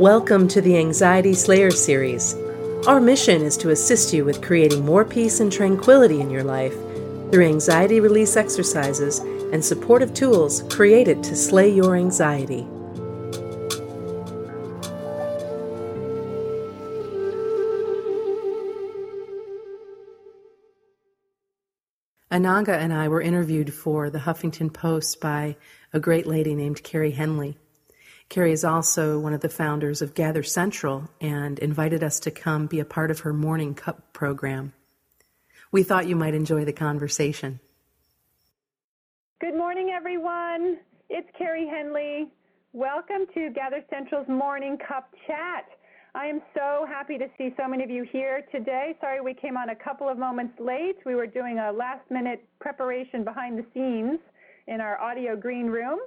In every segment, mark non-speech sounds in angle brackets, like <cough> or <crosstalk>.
Welcome to the Anxiety Slayer series. Our mission is to assist you with creating more peace and tranquility in your life through anxiety release exercises and supportive tools created to slay your anxiety. Ananga and I were interviewed for the Huffington Post by a great lady named Carrie Henley. Carrie is also one of the founders of Gather Central and invited us to come be a part of her Morning Cup program. We thought you might enjoy the conversation. Good morning, everyone. It's Carrie Henley. Welcome to Gather Central's Morning Cup Chat. I am so happy to see so many of you here today. Sorry we came on a couple of moments late. We were doing a last minute preparation behind the scenes in our audio green room.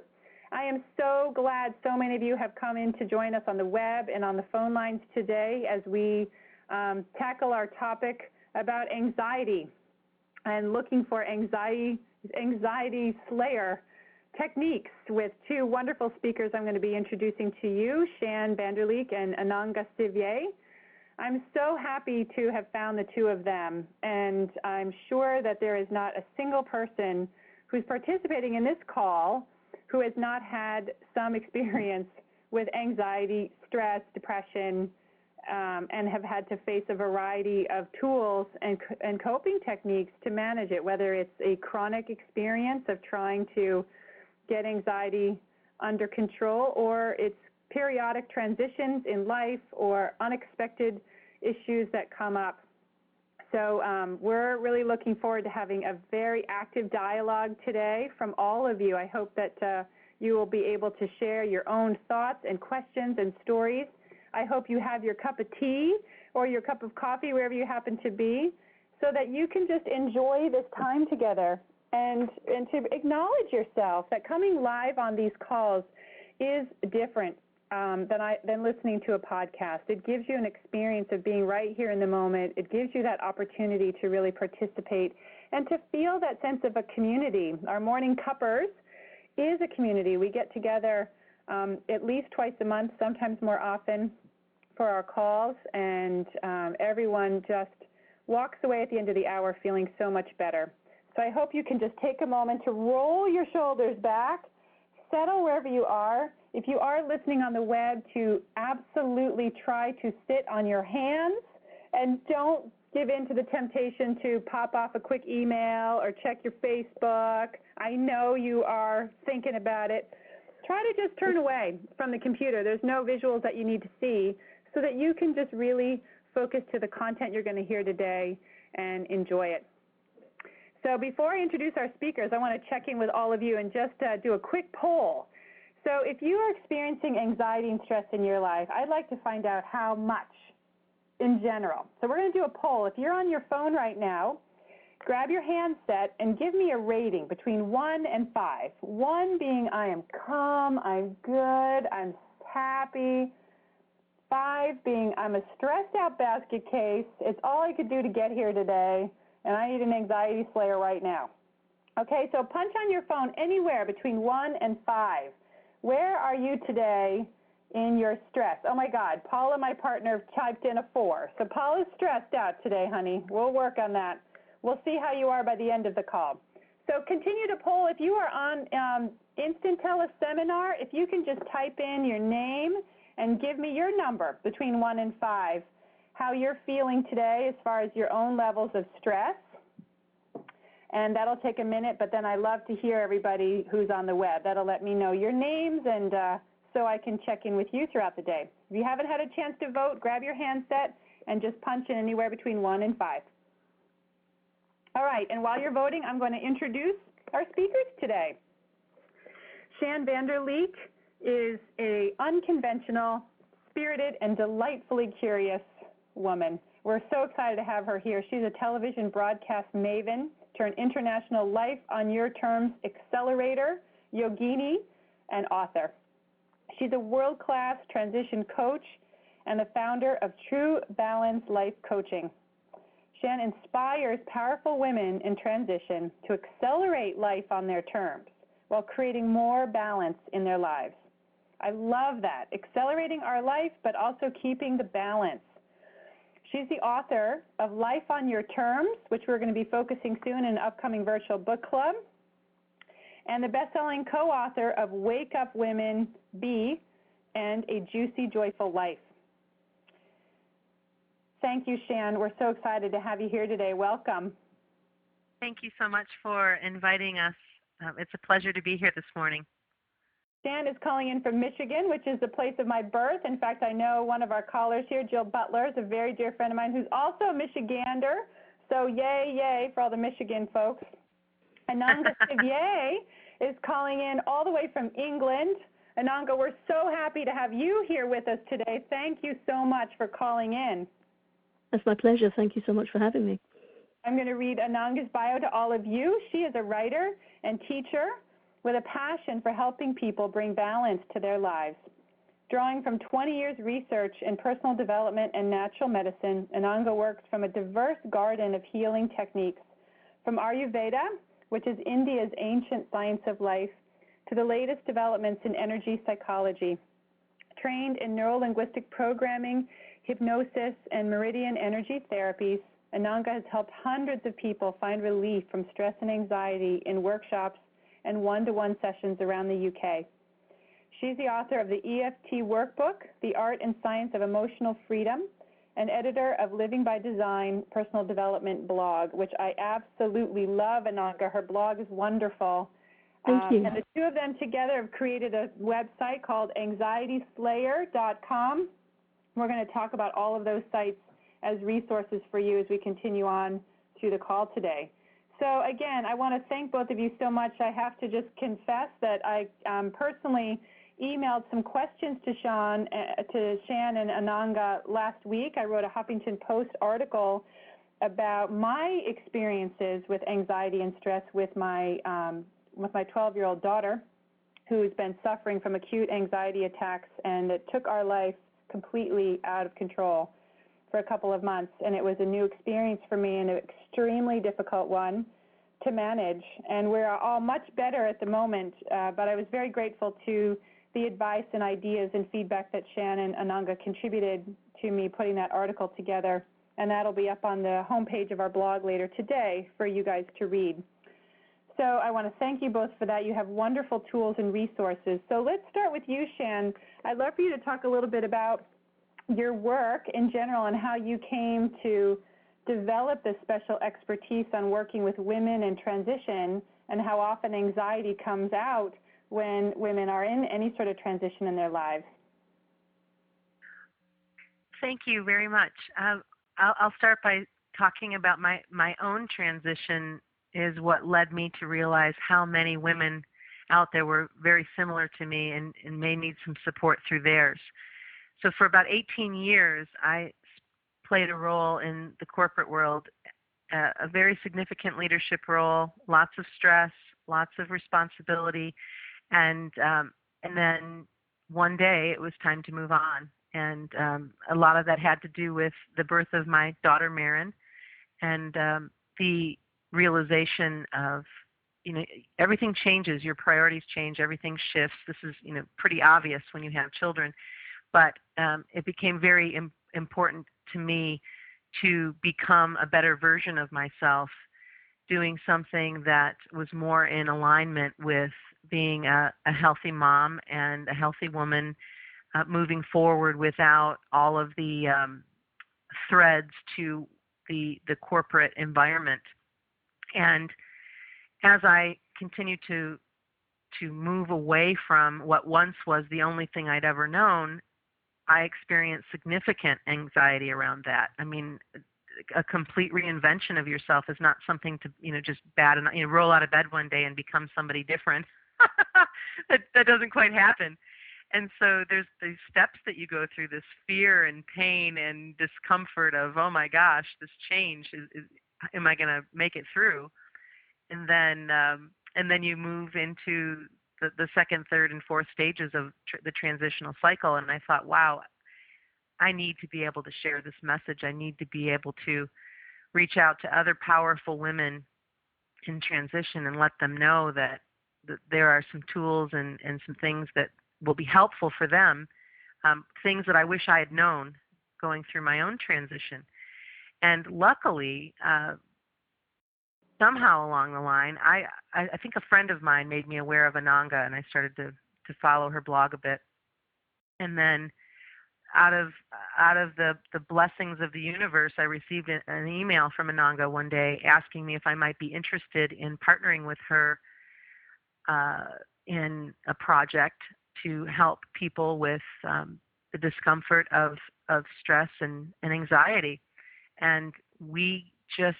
I am so glad so many of you have come in to join us on the web and on the phone lines today as we um, tackle our topic about anxiety and looking for anxiety, anxiety slayer techniques with two wonderful speakers I'm going to be introducing to you, Shan Vanderleek and Ananga Sivyer. I'm so happy to have found the two of them, and I'm sure that there is not a single person who's participating in this call who has not had some experience with anxiety, stress, depression, um, and have had to face a variety of tools and, and coping techniques to manage it, whether it's a chronic experience of trying to get anxiety under control or it's periodic transitions in life or unexpected issues that come up. So um, we're really looking forward to having a very active dialogue today from all of you. I hope that uh, you will be able to share your own thoughts and questions and stories. I hope you have your cup of tea or your cup of coffee wherever you happen to be so that you can just enjoy this time together and, and to acknowledge yourself that coming live on these calls is different um, than, I, than listening to a podcast. It gives you an experience of being right here in the moment. It gives you that opportunity to really participate and to feel that sense of a community. Our morning cuppers is a community. We get together um, at least twice a month, sometimes more often, for our calls, and um, everyone just walks away at the end of the hour feeling so much better. So I hope you can just take a moment to roll your shoulders back, settle wherever you are. If you are listening on the web, to absolutely try to sit on your hands and don't give in to the temptation to pop off a quick email or check your Facebook. I know you are thinking about it. Try to just turn away from the computer. There's no visuals that you need to see so that you can just really focus to the content you're going to hear today and enjoy it. So before I introduce our speakers, I want to check in with all of you and just uh, do a quick poll. So if you are experiencing anxiety and stress in your life, I'd like to find out how much in general. So we're going to do a poll. If you're on your phone right now, grab your handset and give me a rating between 1 and 5. 1 being I am calm, I'm good, I'm happy. 5 being I'm a stressed out basket case. It's all I could do to get here today and I need an anxiety slayer right now. Okay, so punch on your phone anywhere between one and five. Where are you today in your stress? Oh my God, Paula, my partner, typed in a four. So Paula's stressed out today, honey. We'll work on that. We'll see how you are by the end of the call. So continue to poll. If you are on um, Instant Teleseminar, if you can just type in your name and give me your number between one and five how you're feeling today as far as your own levels of stress. And that'll take a minute, but then I love to hear everybody who's on the web. That'll let me know your names and uh, so I can check in with you throughout the day. If you haven't had a chance to vote, grab your handset and just punch in anywhere between one and five. All right, and while you're voting, I'm going to introduce our speakers today. Shan Vanderleek is a unconventional, spirited, and delightfully curious woman. We're so excited to have her here. She's a television broadcast maven turned international life on your terms accelerator, yogini, and author. She's a world class transition coach and the founder of True Balance Life Coaching. Shan inspires powerful women in transition to accelerate life on their terms while creating more balance in their lives. I love that. Accelerating our life, but also keeping the balance. She's the author of Life on Your Terms, which we're going to be focusing soon in an upcoming virtual book club, and the best-selling co-author of Wake Up Women, Be, and A Juicy, Joyful Life. Thank you, Shan. We're so excited to have you here today. Welcome. Thank you so much for inviting us. Um, it's a pleasure to be here this morning. Shan is calling in from Michigan, which is the place of my birth. In fact, I know one of our callers here, Jill Butler, is a very dear friend of mine who's also a Michigander. So yay, yay for all the Michigan folks. Ananga <laughs> Sivyer is calling in all the way from England. Ananga, we're so happy to have you here with us today. Thank you so much for calling in. It's my pleasure. Thank you so much for having me. I'm going to read Ananga's bio to all of you. She is a writer and teacher with a passion for helping people bring balance to their lives. Drawing from 20 years research in personal development and natural medicine, Ananga works from a diverse garden of healing techniques, from Ayurveda, which is India's ancient science of life, to the latest developments in energy psychology. Trained in neuro-linguistic programming hypnosis, and meridian energy therapies, Ananga has helped hundreds of people find relief from stress and anxiety in workshops and one-to-one sessions around the UK. She's the author of the EFT Workbook, The Art and Science of Emotional Freedom, and editor of Living by Design Personal Development blog, which I absolutely love, Ananga. Her blog is wonderful. Thank um, you. And the two of them together have created a website called anxietyslayer.com we're going to talk about all of those sites as resources for you as we continue on through the call today. So again, I want to thank both of you so much. I have to just confess that I um, personally emailed some questions to Sean, uh, to Shan and Ananga last week. I wrote a Huffington Post article about my experiences with anxiety and stress with my um, with my 12-year-old daughter, who's been suffering from acute anxiety attacks, and it took our life completely out of control for a couple of months. And it was a new experience for me and an extremely difficult one to manage. And we're all much better at the moment, uh, but I was very grateful to the advice and ideas and feedback that Shan and Ananga contributed to me putting that article together. And that'll be up on the homepage of our blog later today for you guys to read. So I want to thank you both for that. You have wonderful tools and resources. So let's start with you, Shan. I'd love for you to talk a little bit about your work in general and how you came to develop this special expertise on working with women in transition and how often anxiety comes out when women are in any sort of transition in their lives. Thank you very much. Uh, I'll, I'll, start by talking about my, my own transition is what led me to realize how many women out there were very similar to me and, and may need some support through theirs. So for about 18 years, I played a role in the corporate world, a, a very significant leadership role, lots of stress, lots of responsibility, and um, and then one day it was time to move on, and um, a lot of that had to do with the birth of my daughter Marin, and um, the realization of you know everything changes your priorities change everything shifts. This is you know pretty obvious when you have children. But um, it became very Im- important to me to become a better version of myself doing something that was more in alignment with being a, a healthy mom and a healthy woman uh, moving forward without all of the um, threads to the the corporate environment. And as I continue to to move away from what once was the only thing I'd ever known, I experienced significant anxiety around that. I mean, a complete reinvention of yourself is not something to you know just bad and you know roll out of bed one day and become somebody different. <laughs> that that doesn't quite happen. And so there's these steps that you go through, this fear and pain and discomfort of oh my gosh, this change is, is am I going to make it through? And then um, and then you move into the, the second, third, and fourth stages of tr- the transitional cycle. And I thought, wow, I need to be able to share this message. I need to be able to reach out to other powerful women in transition and let them know that, that there are some tools and, and some things that will be helpful for them. Um, things that I wish I had known going through my own transition. And luckily, uh, somehow along the line, I, I I think a friend of mine made me aware of Ananga, and I started to to follow her blog a bit. And then, out of out of the the blessings of the universe, I received an email from Ananga one day asking me if I might be interested in partnering with her uh, in a project to help people with um, the discomfort of of stress and, and anxiety. And we just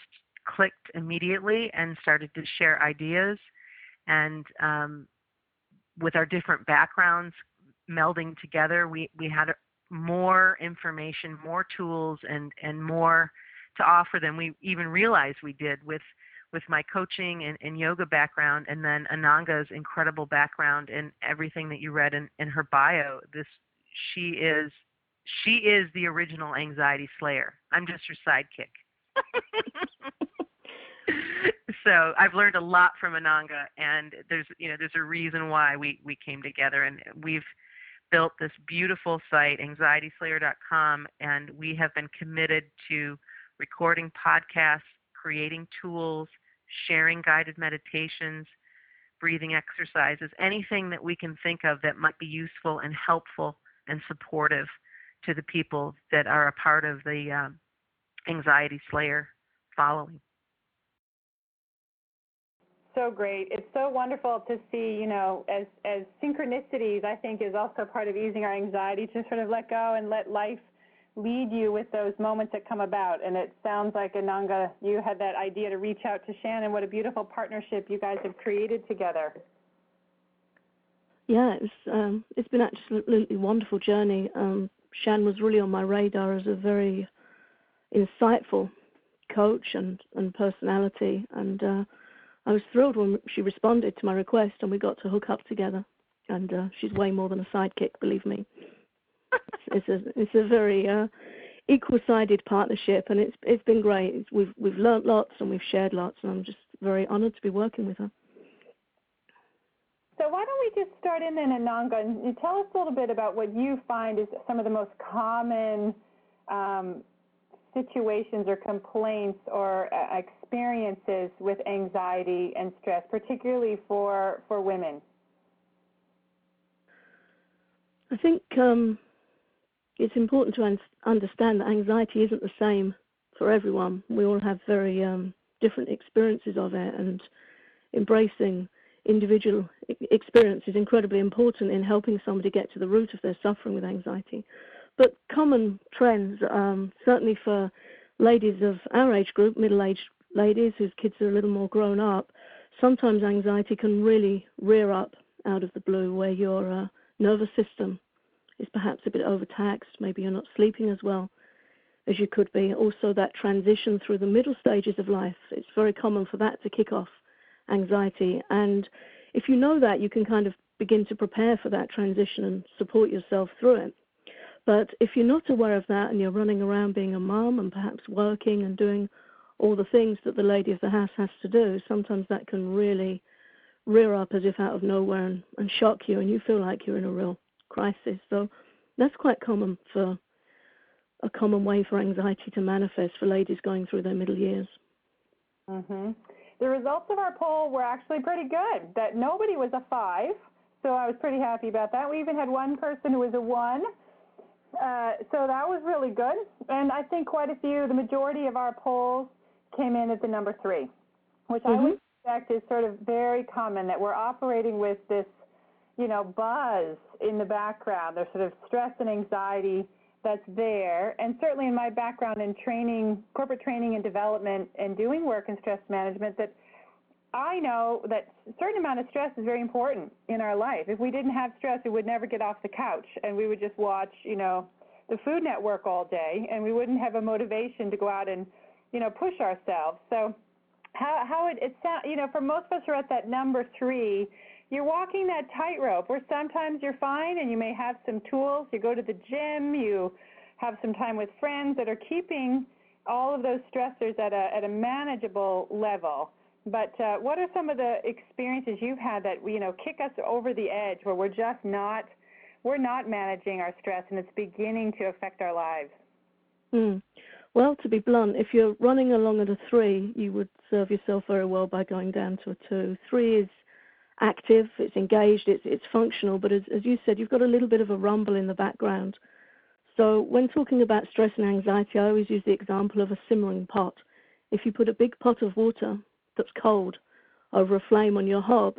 clicked immediately and started to share ideas and um, with our different backgrounds melding together we, we had more information more tools and, and more to offer than we even realized we did with with my coaching and, and yoga background and then ananga's incredible background and everything that you read in, in her bio. This she is she is the original anxiety slayer. I'm just her sidekick <laughs> <laughs> so I've learned a lot from Ananga, and there's you know there's a reason why we we came together, and we've built this beautiful site, anxietyslayer.com, and we have been committed to recording podcasts, creating tools, sharing guided meditations, breathing exercises, anything that we can think of that might be useful and helpful and supportive to the people that are a part of the um, Anxiety Slayer following so great. It's so wonderful to see, you know, as as synchronicities, I think is also part of easing our anxiety to sort of let go and let life lead you with those moments that come about. And it sounds like Ananga, you had that idea to reach out to Shannon. What a beautiful partnership you guys have created together. Yeah, it's um, it's been absolutely wonderful journey. Um, Shan was really on my radar as a very insightful coach and and personality, and uh, I was thrilled when she responded to my request and we got to hook up together. And uh, she's way more than a sidekick, believe me. it's, a it's a very uh, equal-sided partnership, and it's it's been great. We've we've learnt lots and we've shared lots, and I'm just very honoured to be working with her. So why don't we just start in then, Ananga, and tell us a little bit about what you find is some of the most common um, situations or complaints or uh, experiences with anxiety and stress, particularly for, for women? I think um, it's important to un- understand that anxiety isn't the same for everyone. We all have very um, different experiences of it, and embracing individual experience is incredibly important in helping somebody get to the root of their suffering with anxiety. But common trends, um, certainly for ladies of our age group, middle aged ladies whose kids are a little more grown up, sometimes anxiety can really rear up out of the blue where your uh, nervous system is perhaps a bit overtaxed. Maybe you're not sleeping as well as you could be. Also, that transition through the middle stages of life, it's very common for that to kick off anxiety. And if you know that, you can kind of begin to prepare for that transition and support yourself through it. But if you're not aware of that and you're running around being a mom and perhaps working and doing all the things that the lady of the house has to do, sometimes that can really rear up as if out of nowhere and, and shock you, and you feel like you're in a real crisis. So that's quite common for a common way for anxiety to manifest for ladies going through their middle years. Mm-hmm. The results of our poll were actually pretty good. That nobody was a five, so I was pretty happy about that. We even had one person who was a one. Uh, so that was really good. And I think quite a few, the majority of our polls came in at the number three, which mm-hmm. I would mm-hmm. expect is sort of very common that we're operating with this, you know, buzz in the background. There's sort of stress and anxiety that's there. And certainly in my background in training, corporate training and development and doing work in stress management that I know that a certain amount of stress is very important in our life. If we didn't have stress, we would never get off the couch and we would just watch, you know, the Food Network all day and we wouldn't have a motivation to go out and you know, push ourselves. So how how it it sound you know, for most of us who are at that number three, you're walking that tightrope where sometimes you're fine and you may have some tools. You go to the gym, you have some time with friends that are keeping all of those stressors at a at a manageable level. But uh, what are some of the experiences you've had that you know kick us over the edge where we're just not we're not managing our stress and it's beginning to affect our lives? Mm. Well, to be blunt, if you're running along at a three, you would serve yourself very well by going down to a two. Three is active, it's engaged, it's, it's functional, but as, as you said, you've got a little bit of a rumble in the background. So, when talking about stress and anxiety, I always use the example of a simmering pot. If you put a big pot of water that's cold over a flame on your hob,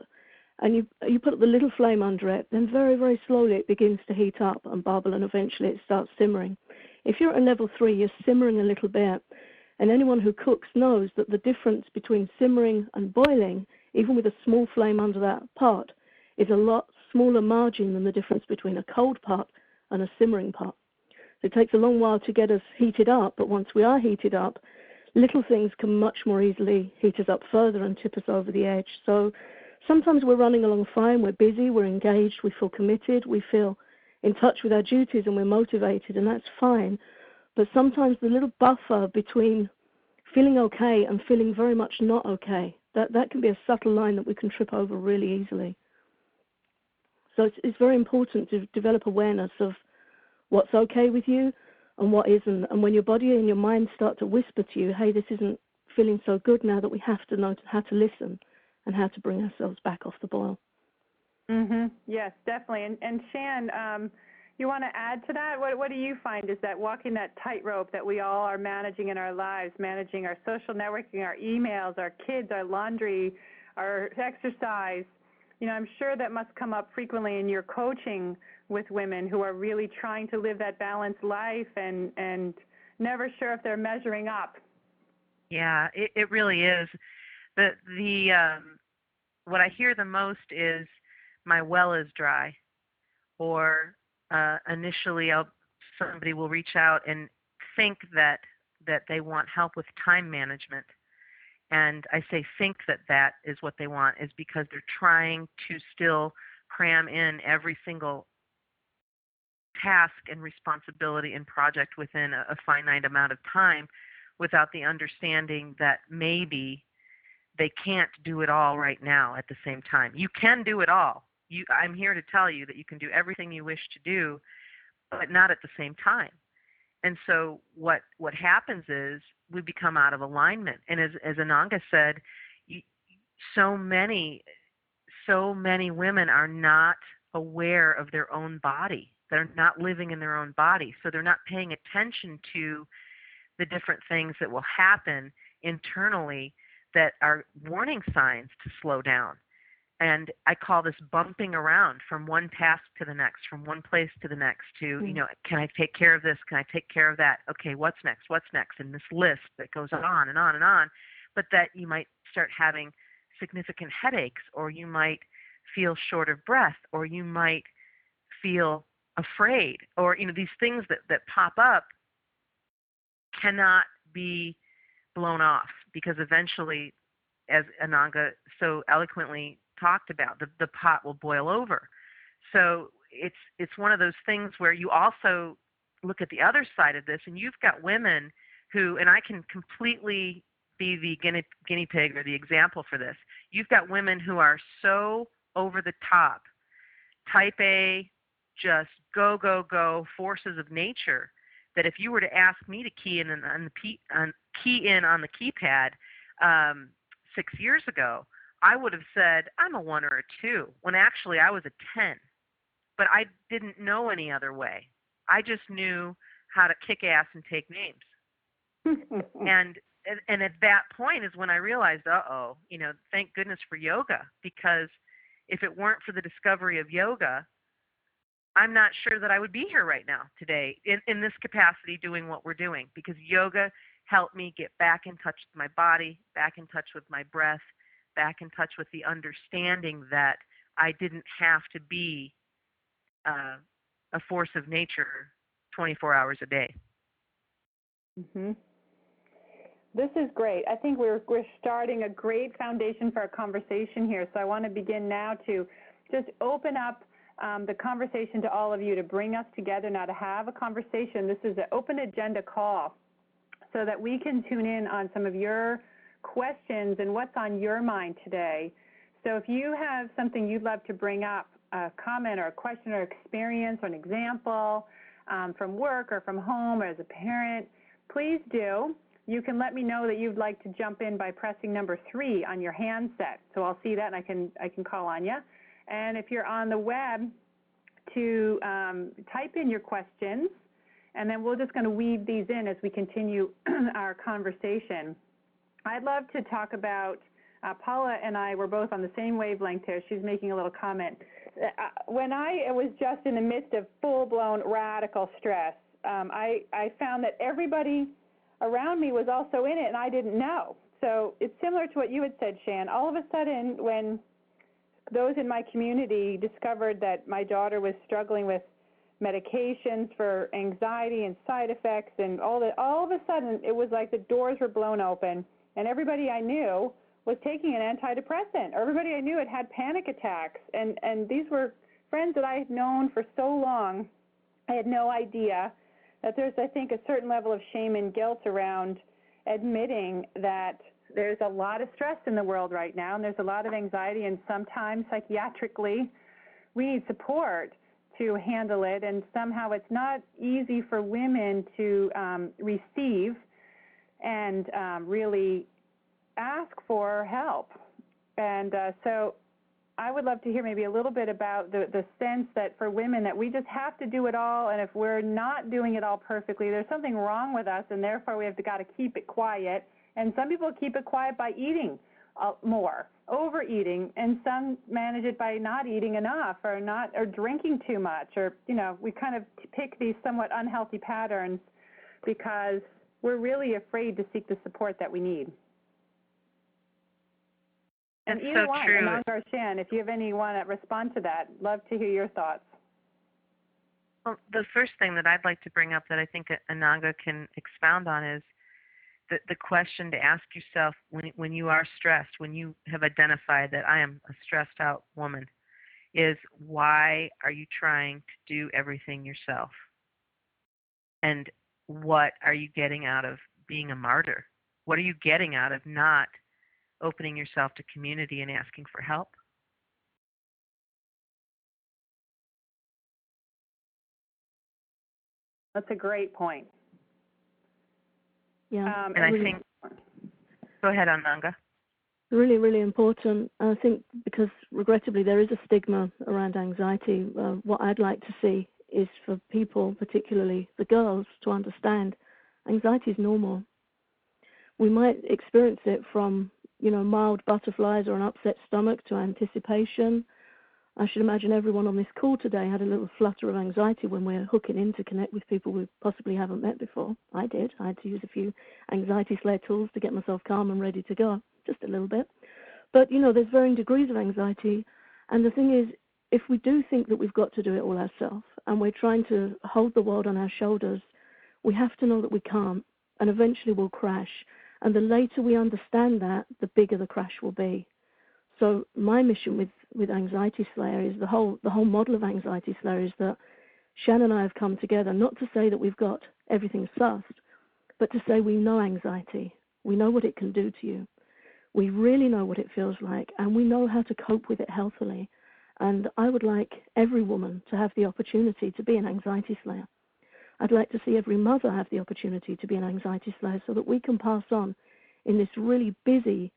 and you you put the little flame under it, then very very slowly it begins to heat up and bubble, and eventually it starts simmering. If you're at a level three, you're simmering a little bit, and anyone who cooks knows that the difference between simmering and boiling, even with a small flame under that pot, is a lot smaller margin than the difference between a cold pot and a simmering pot. It takes a long while to get us heated up, but once we are heated up, little things can much more easily heat us up further and tip us over the edge. So sometimes we're running along fine, we're busy, we're engaged, we feel committed, we feel in touch with our duties and we're motivated, and that's fine. But sometimes the little buffer between feeling okay and feeling very much not okay, that, that can be a subtle line that we can trip over really easily. So it's, it's very important to develop awareness of what's okay with you and what isn't. And when your body and your mind start to whisper to you, hey, this isn't feeling so good now that we have to know how to listen and how to bring ourselves back off the boil. Mm-hmm. Yes, definitely. And and Shan, um, you want to add to that? What what do you find is that walking that tightrope that we all are managing in our lives, managing our social networking, our emails, our kids, our laundry, our exercise. You know, I'm sure that must come up frequently in your coaching with women who are really trying to live that balanced life and and never sure if they're measuring up. Yeah, it, it really is. The the um, what I hear the most is my well is dry, or uh, initially I'll, somebody will reach out and think that that they want help with time management and I say think that that is what they want is because they're trying to still cram in every single task and responsibility and project within a, a finite amount of time without the understanding that maybe they can't do it all right now at the same time. You can do it all. You, I'm here to tell you that you can do everything you wish to do, but not at the same time. And so what what happens is we become out of alignment. And as as Ananga said, so many so many women are not aware of their own body they're not living in their own body. So they're not paying attention to the different things that will happen internally that are warning signs to slow down. And I call this bumping around from one task to the next, from one place to the next to, mm-hmm. you know, can I take care of this? Can I take care of that? Okay, what's next? What's next? And this list that goes on and on and on. But that you might start having significant headaches, or you might feel short of breath, or you might feel afraid or you know these things that that pop up cannot be blown off because eventually as ananga so eloquently talked about the, the pot will boil over. So it's it's one of those things where you also look at the other side of this and you've got women who and i can completely be the guinea, guinea pig or the example for this. You've got women who are so over the top. Type a just go go go forces of nature that if you were to ask me to key in on the key in on the keypad um, six years ago, I would have said I'm a one or a two when actually I was a ten. But I didn't know any other way. I just knew how to kick ass and take names. <laughs> and and at that point is when I realized, uh oh, you know, thank goodness for yoga because if it weren't for the discovery of yoga, I'm not sure that I would be here right now today in, in this capacity doing what we're doing because yoga helped me get back in touch with my body, back in touch with my breath, back in touch with the understanding that I didn't have to be uh, a force of nature 24 hours a day. Mm-hmm. This is great. I think we're we're starting a great foundation for our conversation here. So I want to begin now to just open up um, the conversation to all of you to bring us together now to have a conversation. This is an open agenda call so that we can tune in on some of your questions and what's on your mind today. So if you have something you'd love to bring up a comment or a question or experience or an example um, from work or from home or as a parent, please do. You can let me know that you'd like to jump in by pressing number three on your handset. So I'll see that and I can I can call on you. And if you're on the web, to um, type in your questions, and then we're just going to weave these in as we continue <clears throat> our conversation. I'd love to talk about uh, Paula and I were both on the same wavelength here. She's making a little comment. Uh, when I was just in the midst of full-blown radical stress, um, I, I found that everybody around me was also in it, and I didn't know. So it's similar to what you had said, Shan. All of a sudden, when those in my community discovered that my daughter was struggling with medications for anxiety and side effects and all that all of a sudden it was like the doors were blown open and everybody I knew was taking an antidepressant. Everybody I knew had had panic attacks, and and these were friends that I had known for so long. I had no idea that there's, I think, a certain level of shame and guilt around admitting that there's a lot of stress in the world right now, and there's a lot of anxiety, and sometimes psychiatrically, we need support to handle it, and somehow it's not easy for women to um, receive and um, really ask for help. And uh, so I would love to hear maybe a little bit about the, the sense that for women that we just have to do it all, and if we're not doing it all perfectly, there's something wrong with us, and therefore we have to got to keep it quiet. And some people keep it quiet by eating uh, more, overeating, and some manage it by not eating enough or not or drinking too much, or you know we kind of pick these somewhat unhealthy patterns because we're really afraid to seek the support that we need. And either so one, true. Anang or Shan, if you have anyone that respond to that, love to hear your thoughts. Well, the first thing that I'd like to bring up that I think Ananga can expound on is the, the question to ask yourself when, when you are stressed, when you have identified that I am a stressed out woman, is why are you trying to do everything yourself? And what are you getting out of being a martyr? What are you getting out of not opening yourself to community and asking for help. That's a great point. Yeah. Um, and I think, go ahead, Ananga. Really, really important. I think because regrettably there is a stigma around anxiety. Uh, what I'd like to see is for people, particularly the girls, to understand anxiety is normal. We might experience it from you know, mild butterflies or an upset stomach to anticipation. I should imagine everyone on this call today had a little flutter of anxiety when we're hooking in to connect with people we possibly haven't met before. I did. I had to use a few anxiety slayer tools to get myself calm and ready to go, just a little bit. But, you know, there's varying degrees of anxiety. And the thing is, if we do think that we've got to do it all ourselves and we're trying to hold the world on our shoulders, we have to know that we can't and eventually we'll crash. And the later we understand that, the bigger the crash will be. So my mission with, with Anxiety Slayer is the whole the whole model of Anxiety Slayer is that Shan and I have come together not to say that we've got everything sussed, but to say we know anxiety. We know what it can do to you. We really know what it feels like, and we know how to cope with it healthily. And I would like every woman to have the opportunity to be an anxiety slayer. I'd like to see every mother have the opportunity to be an anxiety slayer so that we can pass on in this really busy,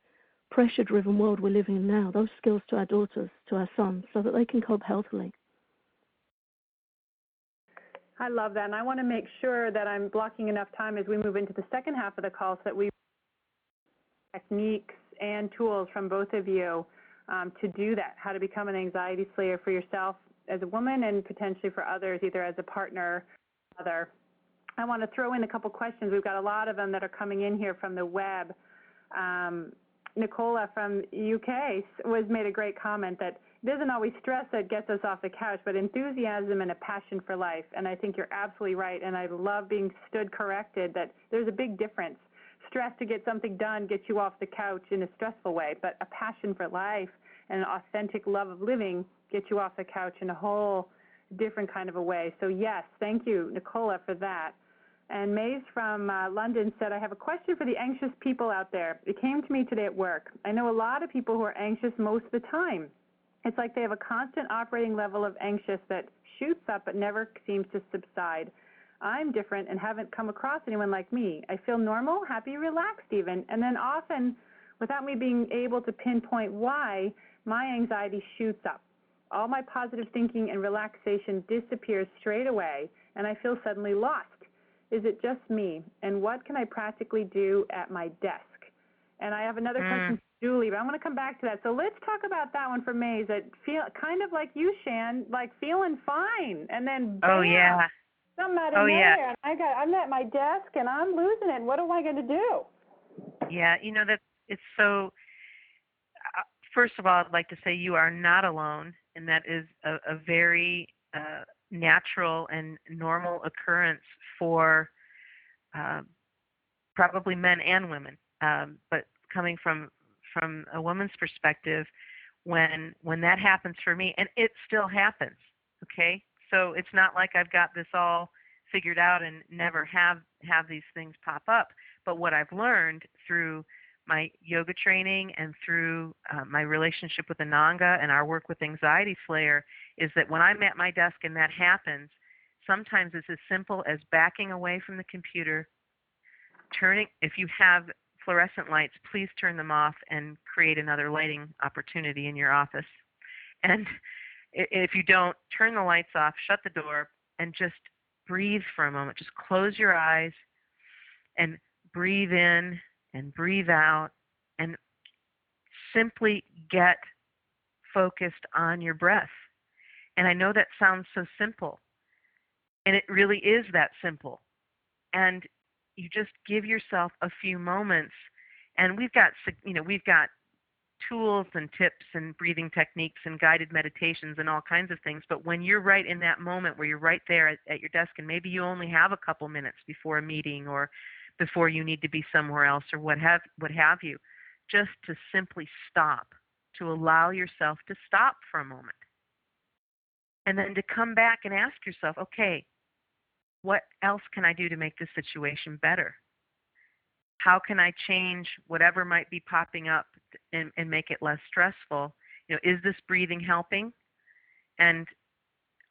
pressure driven world we're living in now those skills to our daughters, to our sons, so that they can cope healthily. I love that. And I want to make sure that I'm blocking enough time as we move into the second half of the call so that we techniques and tools from both of you um, to do that, how to become an anxiety slayer for yourself as a woman and potentially for others, either as a partner other. I want to throw in a couple questions. We've got a lot of them that are coming in here from the web. Um, Nicola from UK was made a great comment that it isn't always stress that gets us off the couch, but enthusiasm and a passion for life. And I think you're absolutely right. And I love being stood corrected that there's a big difference. Stress to get something done gets you off the couch in a stressful way, but a passion for life and an authentic love of living gets you off the couch in a whole different kind of a way. So yes, thank you, Nicola, for that. And Mays from uh, London said, I have a question for the anxious people out there. It came to me today at work. I know a lot of people who are anxious most of the time. It's like they have a constant operating level of anxious that shoots up but never seems to subside. I'm different and haven't come across anyone like me. I feel normal, happy, relaxed even, and then often, without me being able to pinpoint why, my anxiety shoots up. All my positive thinking and relaxation disappears straight away, and I feel suddenly lost. Is it just me? And what can I practically do at my desk? And I have another mm. question Julie, but I'm going to come back to that. So let's talk about that one for Maze. That feel kind of like you, Shan, like feeling fine, and then bam, oh yeah, something out of oh, nowhere. Yeah. I got I'm at my desk and I'm losing it. What am I going to do? Yeah, you know that it's so. Uh, first of all, I'd like to say you are not alone, and that is a, a very uh, natural and normal occurrence for uh, probably men and women. Um, but coming from from a woman's perspective when when that happens for me and it still happens okay so it's not like i've got this all figured out and never have have these things pop up but what i've learned through my yoga training and through uh, my relationship with ananga and our work with anxiety slayer is that when i'm at my desk and that happens sometimes it's as simple as backing away from the computer turning if you have fluorescent lights, please turn them off and create another lighting opportunity in your office. And if you don't, turn the lights off, shut the door, and just breathe for a moment. Just close your eyes and breathe in and breathe out and simply get focused on your breath. And I know that sounds so simple, and it really is that simple. And you just give yourself a few moments and we've got you know we've got tools and tips and breathing techniques and guided meditations and all kinds of things but when you're right in that moment where you're right there at, at your desk and maybe you only have a couple minutes before a meeting or before you need to be somewhere else or what have what have you just to simply stop to allow yourself to stop for a moment and then to come back and ask yourself okay what else can I do to make this situation better? How can I change whatever might be popping up and, and make it less stressful? You know, is this breathing helping? And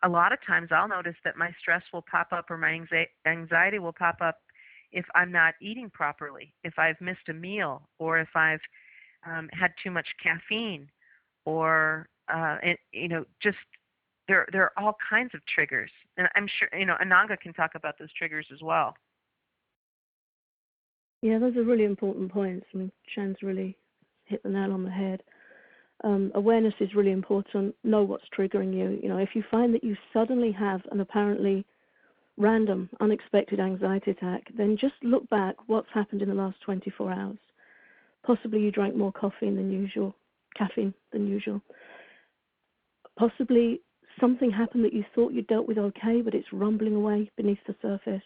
a lot of times I'll notice that my stress will pop up or my anxiety will pop up if I'm not eating properly, if I've missed a meal, or if I've um, had too much caffeine, or uh, you know, just there there are all kinds of triggers, and I'm sure you know Ananga can talk about those triggers as well. Yeah, those are really important points. I mean, Shan's really hit the nail on the head. Um, awareness is really important. Know what's triggering you. You know, if you find that you suddenly have an apparently random, unexpected anxiety attack, then just look back what's happened in the last 24 hours. Possibly you drank more coffee than usual, caffeine than usual. Possibly something happened that you thought you dealt with okay, but it's rumbling away beneath the surface.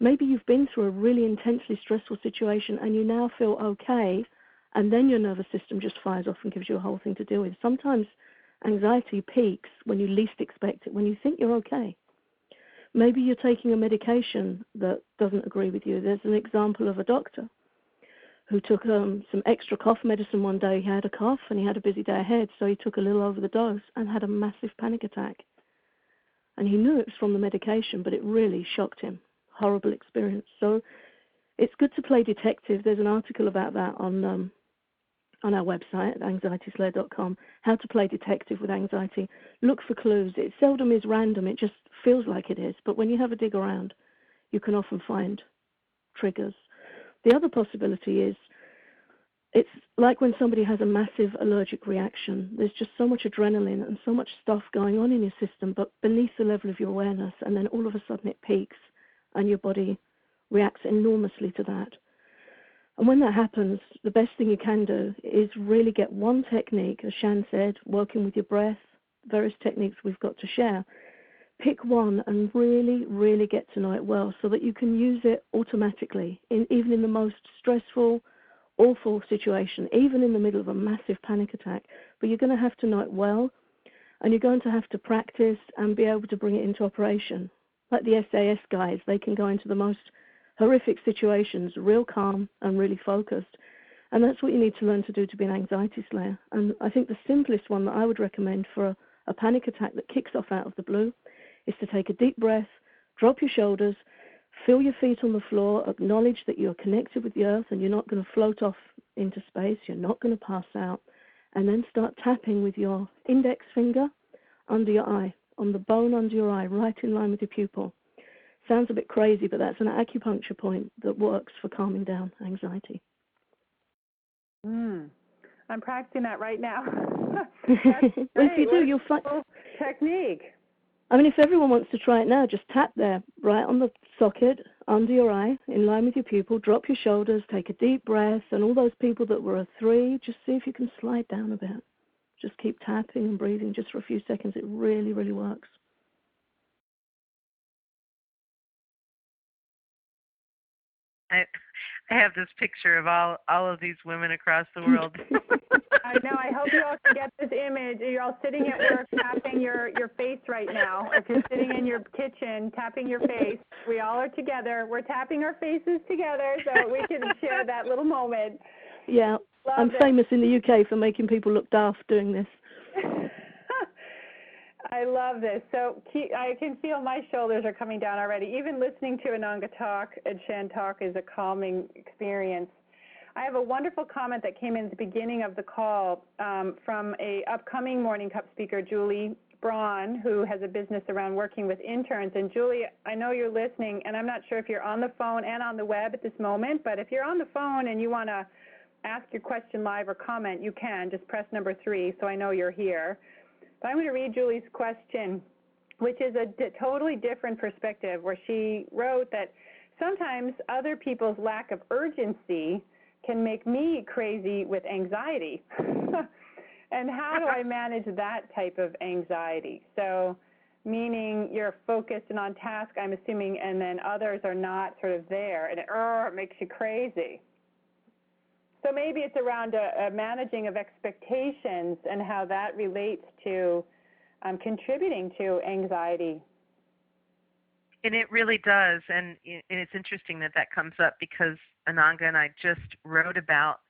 Maybe you've been through a really intensely stressful situation and you now feel okay, and then your nervous system just fires off and gives you a whole thing to deal with. Sometimes anxiety peaks when you least expect it, when you think you're okay. Maybe you're taking a medication that doesn't agree with you. There's an example of a doctor who took um, some extra cough medicine one day. He had a cough and he had a busy day ahead, so he took a little over the dose and had a massive panic attack. And he knew it was from the medication, but it really shocked him. Horrible experience. So it's good to play detective. There's an article about that on um, on our website at. How to play detective with anxiety. Look for clues. It seldom is random. It just feels like it is. But when you have a dig around, you can often find triggers. The other possibility is it's like when somebody has a massive allergic reaction. There's just so much adrenaline and so much stuff going on in your system, but beneath the level of your awareness, and then all of a sudden it peaks and your body reacts enormously to that. And when that happens, the best thing you can do is really get one technique, as Shan said, working with your breath, various techniques we've got to share, pick one and really, really get to know it well so that you can use it automatically, in, even in the most stressful, awful situation, even in the middle of a massive panic attack. But you're going to have to know it well, and you're going to have to practice and be able to bring it into operation. Like the SAS guys, they can go into the most horrific situations real calm and really focused. And that's what you need to learn to do to be an anxiety slayer. And I think the simplest one that I would recommend for a, a panic attack that kicks off out of the blue is to take a deep breath, drop your shoulders, feel your feet on the floor, acknowledge that you're connected with the earth and you're not going to float off into space, you're not going to pass out, and then start tapping with your index finger under your eye, on the bone under your eye, right in line with your pupil. Sounds a bit crazy, but that's an acupuncture point that works for calming down anxiety. Mm. I'm practicing that right now. <laughs> <laughs> if you do, you'll find technique. I mean, if everyone wants to try it now, just tap there, right on the socket, under your eye, in line with your pupil. Drop your shoulders, take a deep breath, and all those people that were a three, just see if you can slide down a bit. Just keep tapping and breathing just for a few seconds. It really, really works. I I have this picture of all all of these women across the <laughs> world. I know. I hope you all can get this image. You're all sitting at work tapping your your face right now. If you're sitting in your kitchen tapping your face, we all are together. We're tapping our faces together so we can share that little moment. Yeah, Love I'm it. famous in the UK for making people look daft doing this. <laughs> I love this. So I can feel my shoulders are coming down already. Even listening to Ananga talk and Shan talk is a calming experience. I have a wonderful comment that came in at the beginning of the call um, from a upcoming Morning Cup speaker, Julie Braun, who has a business around working with interns. And Julie, I know you're listening, and I'm not sure if you're on the phone and on the web at this moment, but if you're on the phone and you want to ask your question live or comment, you can. Just press number three so I know you're here. But I'm going to read Julie's question, which is a d- totally different perspective, where she wrote that sometimes other people's lack of urgency can make me crazy with anxiety. <laughs> and how do I manage that type of anxiety? So, meaning you're focused and on task, I'm assuming, and then others are not sort of there, and it, it makes you crazy. So maybe it's around a, a managing of expectations and how that relates to um, contributing to anxiety. And it really does, and, and it's interesting that that comes up because Ananga and I just wrote about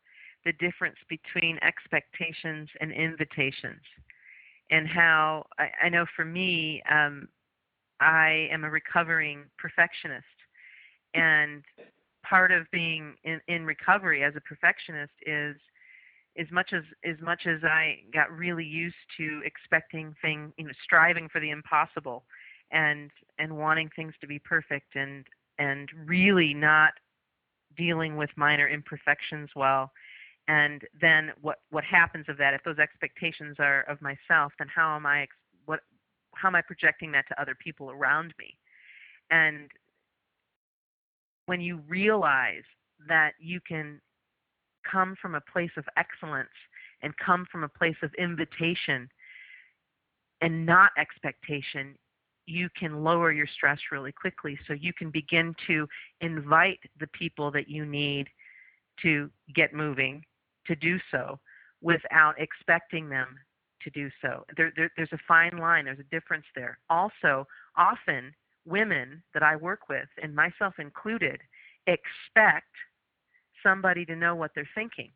the difference between expectations and invitations, and how I, I know for me, um, I am a recovering perfectionist, and part of being in, in recovery as a perfectionist is as much as as much as I got really used to expecting things, you know, striving for the impossible, and and wanting things to be perfect, and and really not dealing with minor imperfections well, and then what what happens of that if those expectations are of myself, then how am I what how am I projecting that to other people around me, and when you realize that you can come from a place of excellence and come from a place of invitation and not expectation, you can lower your stress really quickly. So you can begin to invite the people that you need to get moving to do so without expecting them to do so. There, there, there's a fine line, there's a difference there. Also, often women that I work with, and myself included, expect somebody to know what they're thinking.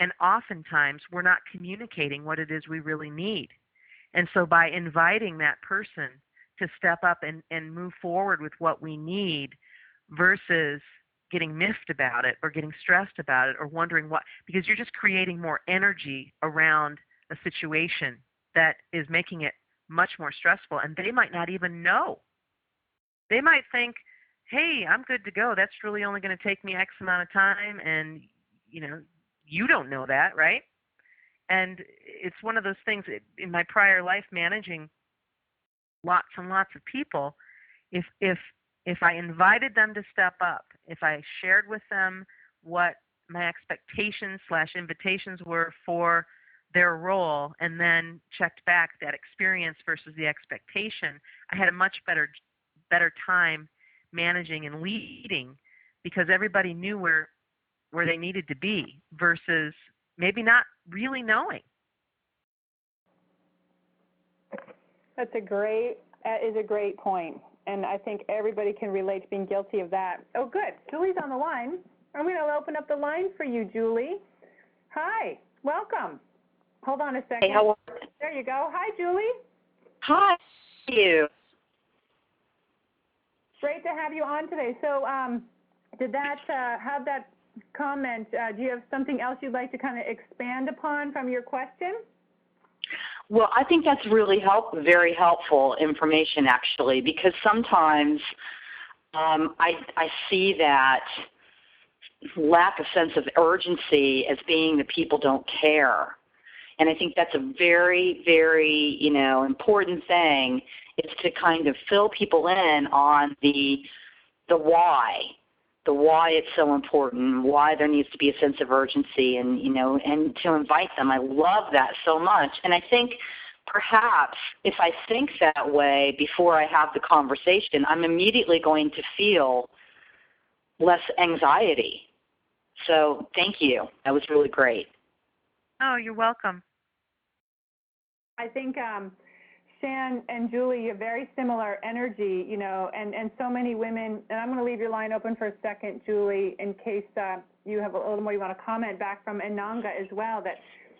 And oftentimes, we're not communicating what it is we really need. And so, by inviting that person to step up and, and move forward with what we need versus getting miffed about it or getting stressed about it or wondering what, because you're just creating more energy around a situation that is making it much more stressful. And they might not even know they might think, hey, I'm good to go. That's really only going to take me X amount of time. And, you know, you don't know that, right? And it's one of those things in my prior life managing lots and lots of people. If, if, if I invited them to step up, if I shared with them what my expectations slash invitations were for their role and then checked back that experience versus the expectation, I had a much better better time managing and leading because everybody knew where where they needed to be versus maybe not really knowing. That's a great that is a great point, and I think everybody can relate to being guilty of that. Oh, good. Julie's on the line. I'm going to open up the line for you, Julie. Hi, welcome. Hold on a second. Hey, how are There you go. Hi, Julie. Hi, how you. Great to have you on today. So, um, did that uh, have that comment? Uh, do you have something else you'd like to kind of expand upon from your question? Well, I think that's really help, very helpful information actually, because sometimes um, I I see that lack of sense of urgency as being that people don't care, and I think that's a very very you know important thing is to kind of fill people in on the the why the why it's so important, why there needs to be a sense of urgency, and you know, and to invite them. I love that so much, and I think perhaps if I think that way before I have the conversation, I'm immediately going to feel less anxiety. So thank you. That was really great. Oh, you're welcome. I think um, Shan and Julie have very similar energy, you know, and, and so many women, and I'm going to leave your line open for a second, Julie, in case uh, you have a little more you want to comment back from Ananga as well, that,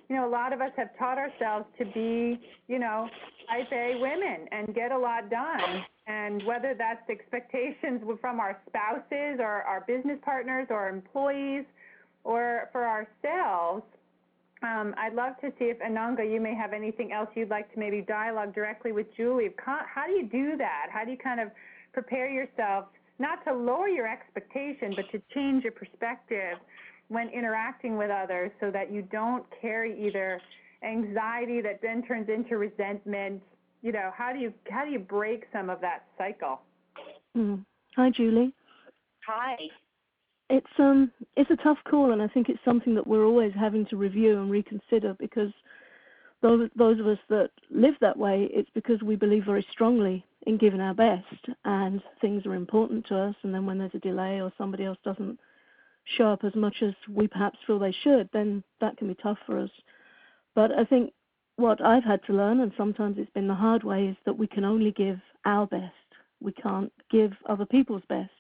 you know, a lot of us have taught ourselves to be, you know, type A women and get a lot done. And whether that's expectations from our spouses or our business partners or employees or for ourselves, um, I'd love to see if Ananga, you may have anything else you'd like to maybe dialogue directly with Julie. How do you do that? How do you kind of prepare yourself not to lower your expectation, but to change your perspective when interacting with others so that you don't carry either anxiety that then turns into resentment? You know, how do you how do you break some of that cycle? Mm. Hi, Julie. Hi it's um it's a tough call, and I think it's something that we're always having to review and reconsider because those those of us that live that way, it's because we believe very strongly in giving our best, and things are important to us. And then when there's a delay or somebody else doesn't show up as much as we perhaps feel they should, then that can be tough for us. But I think what I've had to learn, and sometimes it's been the hard way, is that we can only give our best. We can't give other people's best.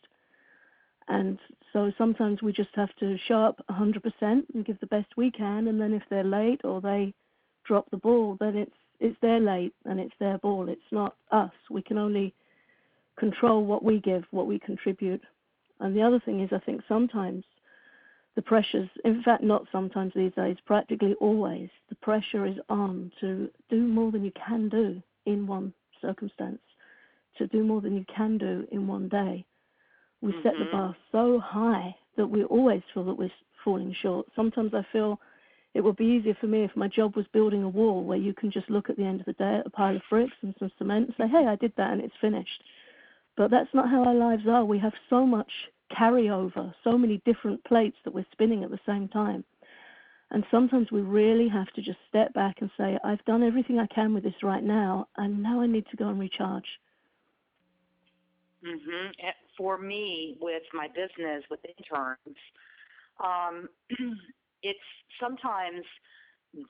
And so sometimes we just have to show up 100% and give the best we can. And then if they're late or they drop the ball, then it's it's their late and it's their ball. It's not us. We can only control what we give, what we contribute. And the other thing is, I think sometimes the pressures, in fact, not sometimes these days, practically always, the pressure is on to do more than you can do in one circumstance, to do more than you can do in one day we mm-hmm. set the mm-hmm. bar so high that we always feel that we're falling short. Sometimes I feel it would be easier for me if my job was building a wall where you can just look at the end of the day at a pile of bricks and some cement and say, hey, I did that and it's finished. But that's not how our lives are. We have so much carryover, so many different plates that we're spinning at the same time. And sometimes we really have to just step back and say, I've done everything I can with this right now, and now I need to go and recharge. Mm-hmm. For me, with my business with interns, um, <clears throat> it's sometimes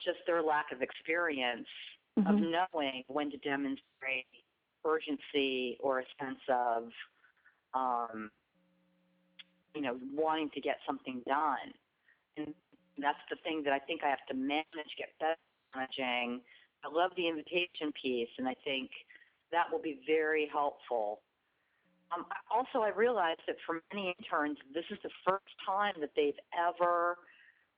just their lack of experience mm-hmm. of knowing when to demonstrate urgency or a sense of, um, you know, wanting to get something done. And that's the thing that I think I have to manage, get better managing. I love the invitation piece, and I think that will be very helpful um, also, I realized that for many interns, this is the first time that they've ever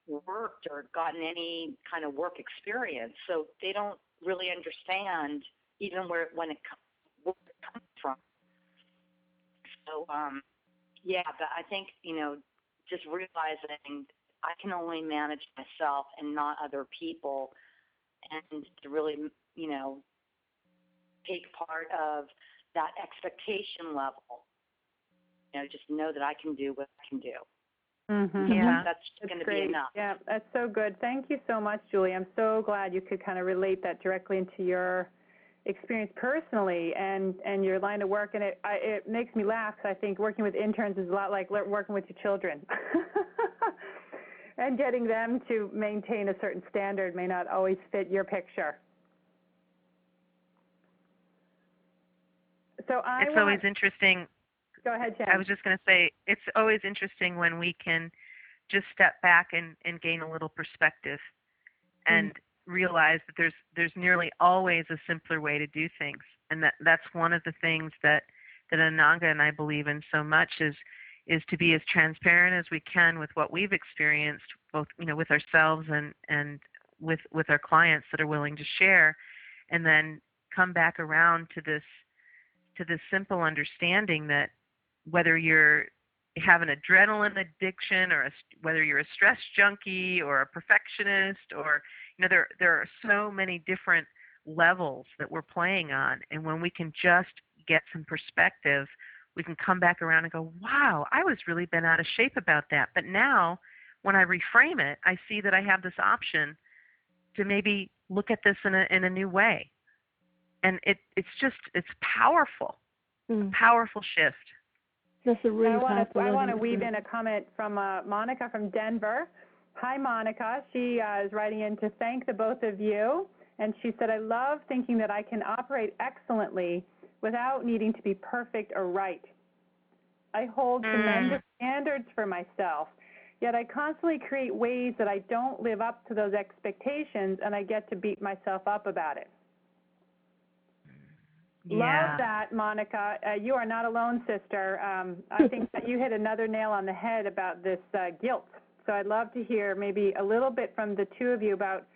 worked or gotten any kind of work experience, so they don't really understand even where when it, where it comes from. So, um, yeah, but I think you know, just realizing I can only manage myself and not other people, and to really, you know, take part of that expectation level. You know, just know that I can do what I can do. Mm-hmm. Yeah, that's, that's going to be enough. Yeah, that's so good. Thank you so much, Julie. I'm so glad you could kind of relate that directly into your experience personally and and your line of work and it I, it makes me laugh i think working with interns is a lot like working with your children <laughs> and getting them to maintain a certain standard may not always fit your picture So I it's want, always interesting. Go ahead, Shan. I was just going to say it's always interesting when we can just step back and, and gain a little perspective and mm-hmm. realize that there's there's nearly always a simpler way to do things. And that that's one of the things that that Ananga and I believe in so much is is to be as transparent as we can with what we've experienced, both you know with ourselves and and with with our clients that are willing to share, and then come back around to this to this simple understanding that whether you're have an adrenaline addiction or a, whether you're a stress junkie or a perfectionist or you know there there are so many different levels that we're playing on and when we can just get some perspective we can come back around and go, wow, I was really been out of shape about that. But now when I reframe it, I see that I have this option to maybe look at this in a in a new way. And it it's just it's powerful. Mm. Powerful shift. That's a really I want to I want to weave in a comment from uh, Monica from Denver. Hi, Monica. She uh, is writing in to thank the both of you. And she said, I love thinking that I can operate excellently without needing to be perfect or right. I hold mm. tremendous standards for myself, yet I constantly create ways that I don't live up to those expectations and I get to beat myself up about it. Yeah. Love that, Monica. Uh, you are not alone, sister. Um, I <laughs> think that you hit another nail on the head about this uh, guilt. So I'd love to hear maybe a little bit from the two of you about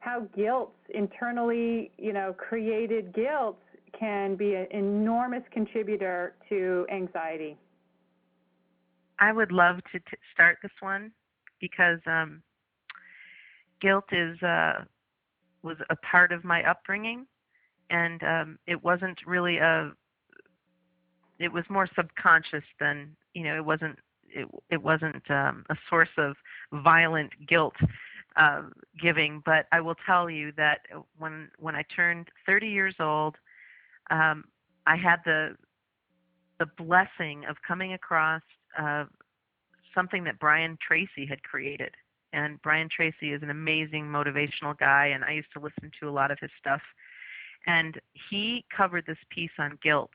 how guilt, internally, you know, created guilt, can be an enormous contributor to anxiety. I would love to t- start this one because um, guilt is uh, was a part of my upbringing, and um, it wasn't really a. It was more subconscious than you know. It wasn't. It it wasn't um, a source of violent guilt uh, giving. But I will tell you that when when I turned 30 years old, um, I had the the blessing of coming across uh, something that Brian Tracy had created. And Brian Tracy is an amazing motivational guy, and I used to listen to a lot of his stuff. And he covered this piece on guilt.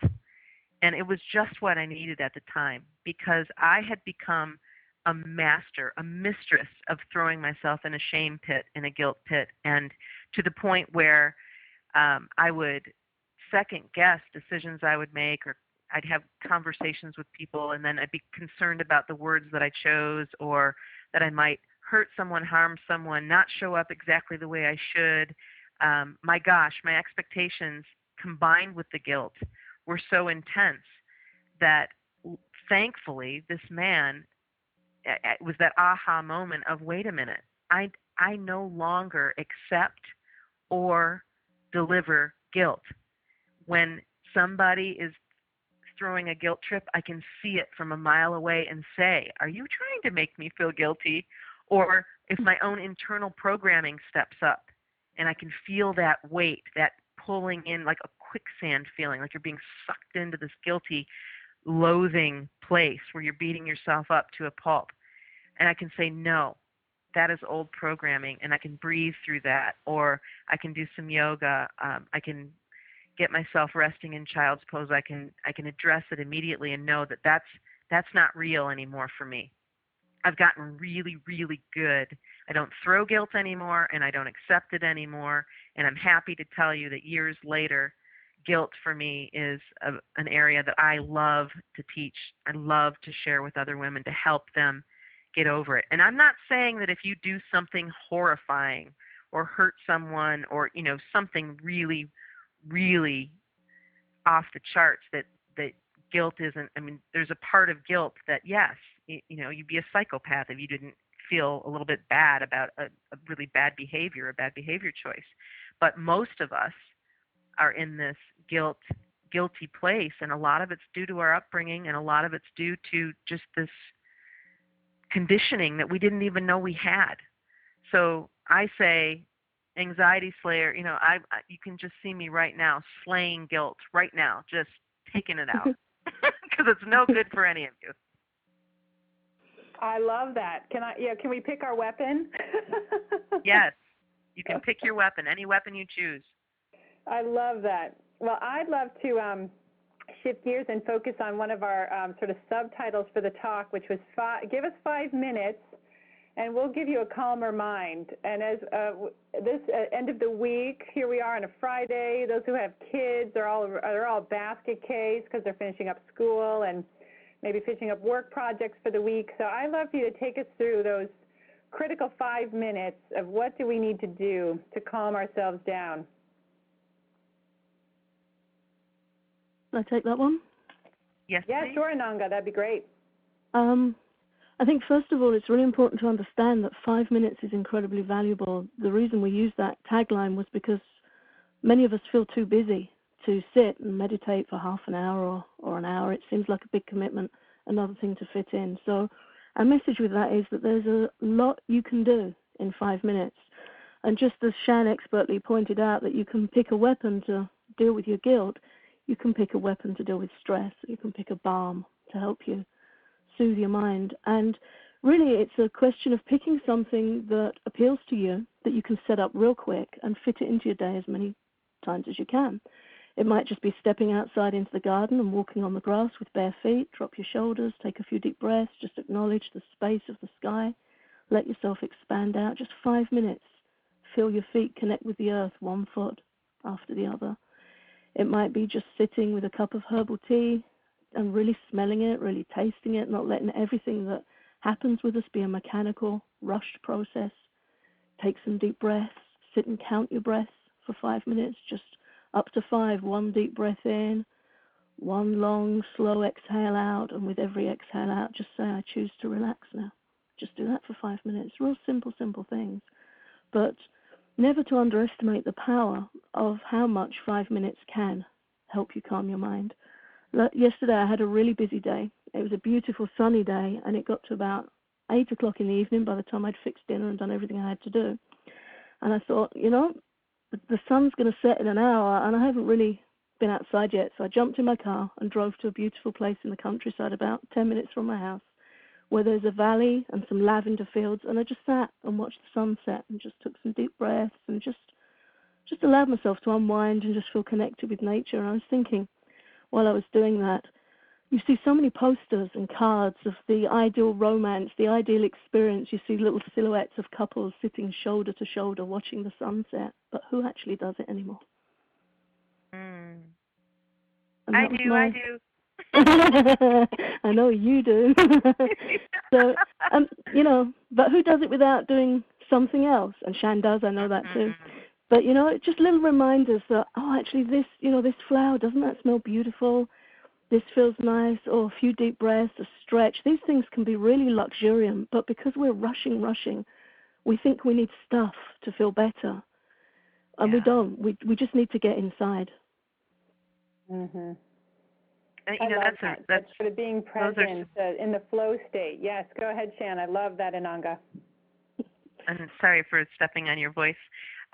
And it was just what I needed at the time because I had become a master, a mistress of throwing myself in a shame pit, in a guilt pit, and to the point where um, I would second guess decisions I would make or I'd have conversations with people and then I'd be concerned about the words that I chose or that I might hurt someone, harm someone, not show up exactly the way I should. Um, my gosh, my expectations combined with the guilt were so intense that thankfully this man it was that aha moment of wait a minute i i no longer accept or deliver guilt when somebody is throwing a guilt trip, I can see it from a mile away and say, Are you trying to make me feel guilty? Or if my own internal programming steps up and I can feel that weight, that pulling in like a quicksand feeling, like you're being sucked into this guilty, loathing place where you're beating yourself up to a pulp. And I can say, No, that is old programming, and I can breathe through that. Or I can do some yoga. Um, I can get myself resting in child's pose i can i can address it immediately and know that that's that's not real anymore for me i've gotten really really good. I don't throw guilt anymore and i don't accept it anymore and i'm happy to tell you that years later guilt for me is a, an area that i love to teach i love to share with other women to help them get over it. And i'm not saying that if you do something horrifying or hurt someone or you know something really really off the charts that that guilt isn't i mean there's a part of guilt that yes you, you know you'd be a psychopath if you didn't feel a little bit bad about a, a really bad behavior a bad behavior choice. But most of us are in this guilt guilty place and a lot of it's due to our upbringing and a lot of it's due to just this conditioning that we didn't even know we had. So i say anxiety slayer you know i, I you can just see me right now slaying guilt right now just taking it out. <laughs> <laughs> Because it's no good for any of you i love that. Can i yeah can we pick our weapon? <laughs> Yes. You can pick your weapon any weapon you choose. I love that. Well i'd love to um shift gears and focus on one of our um, sort of subtitles for the talk, which was five, give us five minutes and we'll give you a calmer mind. And as uh, this uh, end of the week, here we are on a Friday. Those who have kids are all are all basket case because they're finishing up school and maybe finishing up work projects for the week. So I love for you to take us through those critical five minutes of what do we need to do to calm ourselves down. Can I take that one? Yes. Yeah, please. sure, Ananga. That'd be great. Um, I think first of all, it's really important to understand that five minutes is incredibly valuable. The reason we use that tagline was because many of us feel too busy to sit and meditate for half an hour or, or an hour. It seems like a big commitment, another thing to fit in. So, our message with that is that there's a lot you can do in five minutes. And just as Shan expertly pointed out, that you can pick a weapon to deal with your guilt, you can pick a weapon to deal with stress, you can pick a balm to help you soothe your mind. And really, it's a question of picking something that appeals to you that you can set up real quick and fit it into your day as many times as you can. It might just be stepping outside into the garden and walking on the grass with bare feet. Drop your shoulders, take a few deep breaths, just acknowledge the space of the sky. Let yourself expand out. Just five minutes. Feel your feet connect with the earth, one foot after the other. It might be just sitting with a cup of herbal tea, and really smelling it, really tasting it, not letting everything that happens with us be a mechanical, rushed process. Take some deep breaths, sit and count your breaths for five minutes, just up to five. One deep breath in, one long, slow exhale out, and with every exhale out, just say, I choose to relax now. Just do that for five minutes. Real simple, simple things. But never to underestimate the power of how much five minutes can help you calm your mind yesterday I had a really busy day. It was a beautiful sunny day, and it got to about eight o'clock in the evening by the time I'd fixed dinner and done everything I had to do. And I thought, you know, the sun's going to set in an hour, and I haven't really been outside yet. So I jumped in my car and drove to a beautiful place in the countryside, about 10 minutes from my house, where there's a valley and some lavender fields. And I just sat and watched the sunset and just took some deep breaths and just just allowed myself to unwind and just feel connected with nature. And I was thinking, while I was doing that, you see so many posters and cards of the ideal romance, the ideal experience. You see little silhouettes of couples sitting shoulder to shoulder watching the sunset, but who actually does it anymore? Mm. I do, my... I do. <laughs> I know you do. <laughs> so, um, you know, but who does it without doing something else? And Shan does, I know that too. Mm-hmm. But you know, just little reminders that oh, actually, this you know, this flower doesn't that smell beautiful? This feels nice, or a few deep breaths, a stretch. These things can be really luxuriant, but because we're rushing, rushing, we think we need stuff to feel better, and yeah. we don't. We we just need to get inside. Mhm. And, you know, love that's that. A, that's sort of being present are, uh, in the flow state. Yes, go ahead, Shan. I love that, Ananga. I'm sorry for stepping on your voice.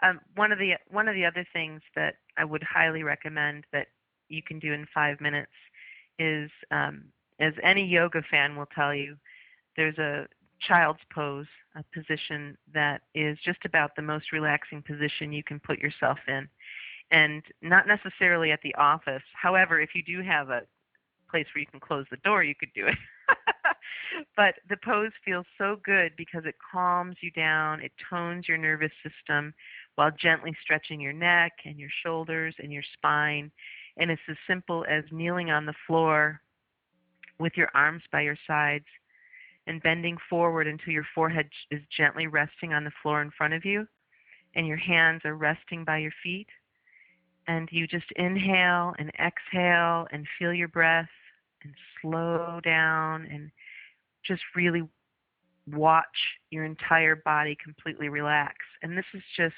Um, one of the one of the other things that I would highly recommend that you can do in five minutes is, um, as any yoga fan will tell you, there's a child's pose, a position that is just about the most relaxing position you can put yourself in, and not necessarily at the office. However, if you do have a place where you can close the door, you could do it. <laughs> but the pose feels so good because it calms you down, it tones your nervous system while gently stretching your neck and your shoulders and your spine. And it's as simple as kneeling on the floor with your arms by your sides and bending forward until your forehead is gently resting on the floor in front of you and your hands are resting by your feet. And you just inhale and exhale and feel your breath and slow down and just really watch your entire body completely relax. And this is just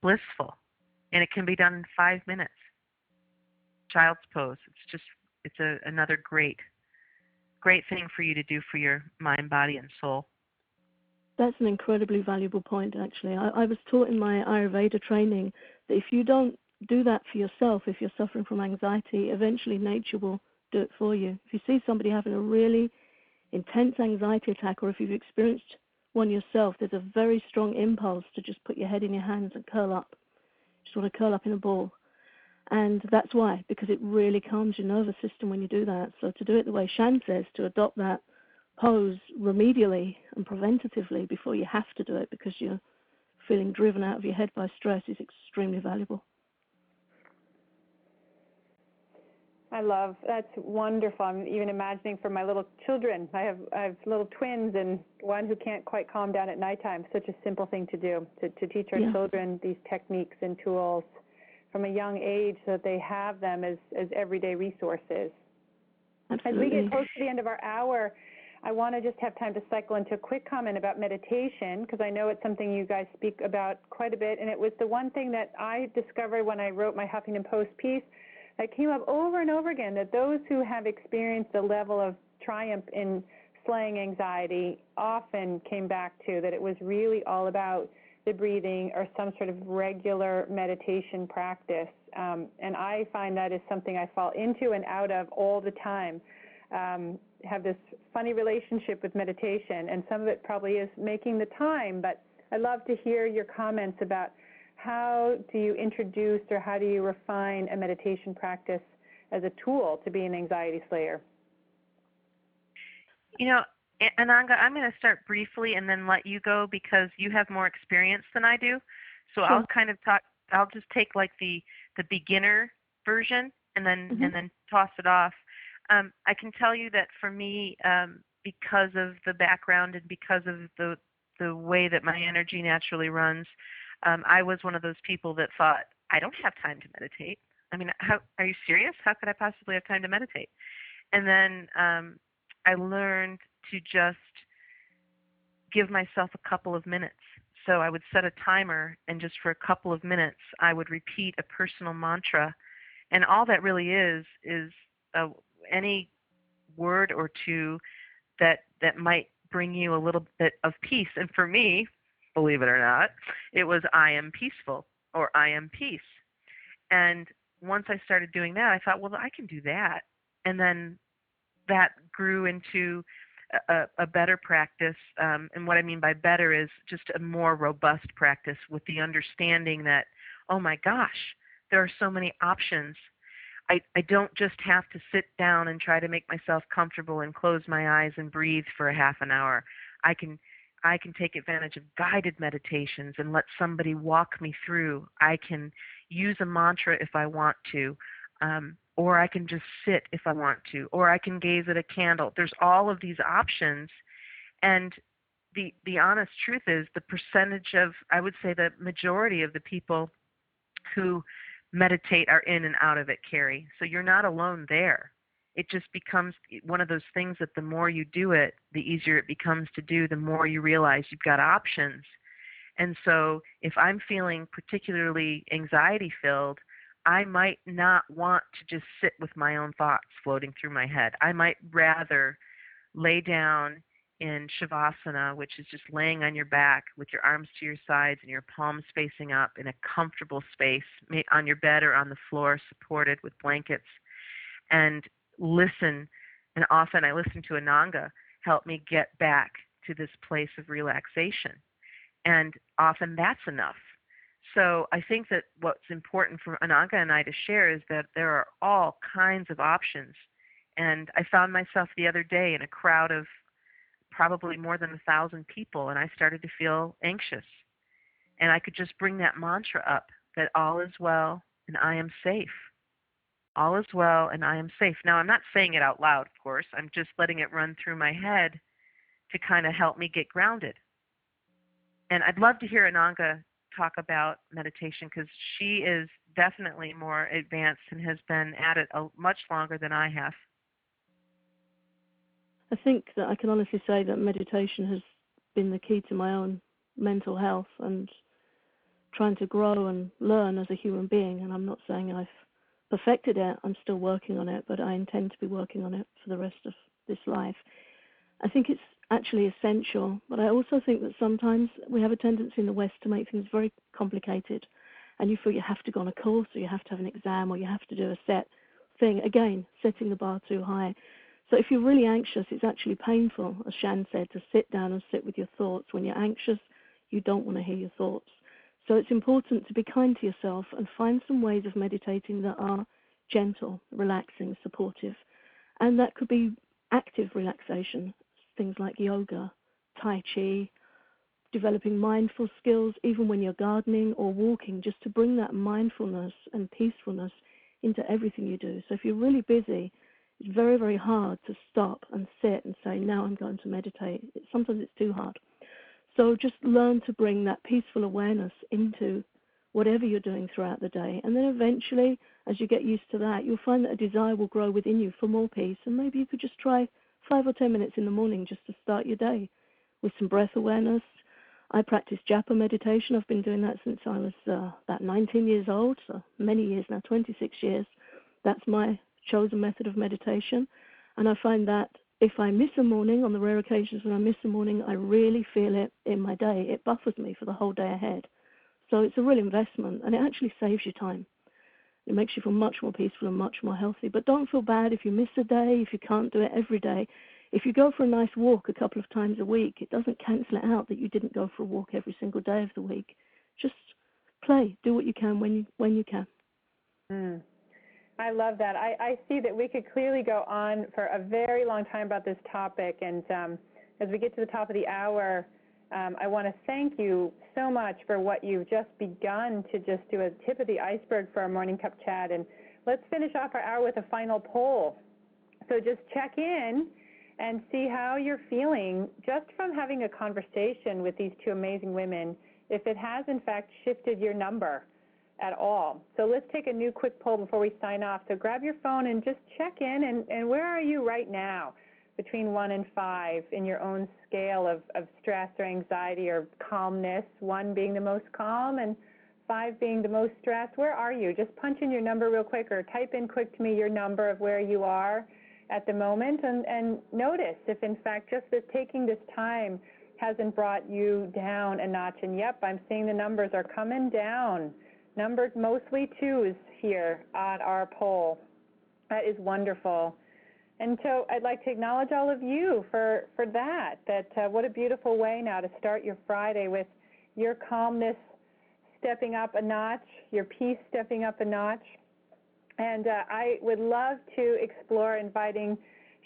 blissful. And it can be done in five minutes. Child's pose. It's just, it's a, another great, great thing for you to do for your mind, body, and soul. That's an incredibly valuable point, actually. I, I was taught in my Ayurveda training that if you don't do that for yourself, if you're suffering from anxiety, eventually nature will do it for you. If you see somebody having a really intense anxiety attack, or if you've experienced one yourself, there's a very strong impulse to just put your head in your hands and curl up. Just want to curl up in a ball. And that's why, because it really calms your nervous system when you do that. So to do it the way Shan says, to adopt that pose remedially and preventatively before you have to do it because you're feeling driven out of your head by stress is extremely valuable. I love that's wonderful. I'm even imagining for my little children. I have I have little twins and one who can't quite calm down at nighttime. Such a simple thing to do to, to teach our yeah. children these techniques and tools from a young age so that they have them as, as everyday resources. Absolutely. As we get close to the end of our hour, I want to just have time to cycle into a quick comment about meditation because I know it's something you guys speak about quite a bit. And it was the one thing that I discovered when I wrote my Huffington Post piece that came up over and over again that those who have experienced a level of triumph in slaying anxiety often came back to that it was really all about the breathing or some sort of regular meditation practice. Um, and I find that is something I fall into and out of all the time. Um, have this funny relationship with meditation, and some of it probably is making the time, but I'd love to hear your comments about how do you introduce or how do you refine a meditation practice as a tool to be an anxiety slayer? You know, Ananga, I'm going to start briefly and then let you go because you have more experience than I do. So sure. I'll kind of talk. I'll just take like the the beginner version and then mm-hmm. and then toss it off. Um, I can tell you that for me, um, because of the background and because of the the way that my energy naturally runs, um, I was one of those people that thought, I don't have time to meditate. I mean, how are you serious? How could I possibly have time to meditate? And then um, I learned to just give myself a couple of minutes. So I would set a timer, and just for a couple of minutes, I would repeat a personal mantra. And all that really is is a, any word or two that that might bring you a little bit of peace. And for me, believe it or not. It was I am peaceful or I am peace. And once I started doing that, I thought, well, I can do that. And then that grew into a, a better practice. Um, and what I mean by better is just a more robust practice with the understanding that, oh my gosh, there are so many options. I, I don't just have to sit down and try to make myself comfortable and close my eyes and breathe for a half an hour. I can I can take advantage of guided meditations and let somebody walk me through. I can use a mantra if I want to, um, or I can just sit if I want to, or I can gaze at a candle. There's all of these options, and the the honest truth is the percentage of I would say the majority of the people who meditate are in and out of it, Carrie. So you're not alone there it just becomes one of those things that the more you do it, the easier it becomes to do, the more you realize you've got options. And so if I'm feeling particularly anxiety filled, I might not want to just sit with my own thoughts floating through my head. I might rather lay down in Shavasana, which is just laying on your back with your arms to your sides and your palms facing up in a comfortable space on your bed or on the floor, supported with blankets, and listen, and often I listen to Ananga help me get back to this place of relaxation. And often that's enough. So I think that what's important for Ananga and I to share is that there are all kinds of options. And I found myself the other day in a crowd of probably more than a thousand people, and I started to feel anxious. And I could just bring that mantra up that all is well and I am safe all is well and I am safe. Now, I'm not saying it out loud, of course. I'm just letting it run through my head to kind of help me get grounded. And I'd love to hear Ananga talk about meditation because she is definitely more advanced and has been at it a, much longer than I have. I think that I can honestly say that meditation has been the key to my own mental health and trying to grow and learn as a human being. And I'm not saying I've perfected it. I'm still working on it, but I intend to be working on it for the rest of this life. I think it's actually essential, but I also think that sometimes we have a tendency in the West to make things very complicated, and you feel you have to go on a course, or you have to have an exam, or you have to do a set thing. Again, setting the bar too high. So if you're really anxious, it's actually painful, as Shan said, to sit down and sit with your thoughts. When you're anxious, you don't want to hear your thoughts. So it's important to be kind to yourself and find some ways of meditating that are gentle, relaxing, supportive. And that could be active relaxation, things like yoga, Tai Chi, developing mindful skills, even when you're gardening or walking, just to bring that mindfulness and peacefulness into everything you do. So if you're really busy, it's very, very hard to stop and sit and say, now I'm going to meditate. Sometimes it's too hard. So just learn to bring that peaceful awareness into whatever you're doing throughout the day. And then eventually, as you get used to that, you'll find that a desire will grow within you for more peace. And maybe you could just try five or ten minutes in the morning just to start your day with some breath awareness. I practice japa meditation. I've been doing that since I was uh, about 19 years old, so many years now, 26 years. That's my chosen method of meditation. And I find that if I miss a morning, on the rare occasions when I miss a morning, I really feel it in my day. It buffers me for the whole day ahead. So it's a real investment and it actually saves you time. It makes you feel much more peaceful and much more healthy. But don't feel bad if you miss a day, if you can't do it every day. If you go for a nice walk a couple of times a week, it doesn't cancel it out that you didn't go for a walk every single day of the week. Just play, do what you can when you when you can. Mm. I love that. I, I see that we could clearly go on for a very long time about this topic. And um, as we get to the top of the hour, um, I want to thank you so much for what you've just begun to just do a tip of the iceberg for our morning cup chat. And let's finish off our hour with a final poll. So just check in and see how you're feeling just from having a conversation with these two amazing women, if it has in fact shifted your number at all. So let's take a new quick poll before we sign off. So grab your phone and just check in and, and where are you right now between one and five in your own scale of, of stress or anxiety or calmness, one being the most calm and five being the most stressed. Where are you? Just punch in your number real quick or type in quick to me your number of where you are at the moment and, and notice if in fact just that taking this time hasn't brought you down a notch. And yep, I'm seeing the numbers are coming down numbered mostly twos here on our poll. That is wonderful. And so I'd like to acknowledge all of you for, for that, that uh, what a beautiful way now to start your Friday with your calmness stepping up a notch, your peace stepping up a notch. And uh, I would love to explore inviting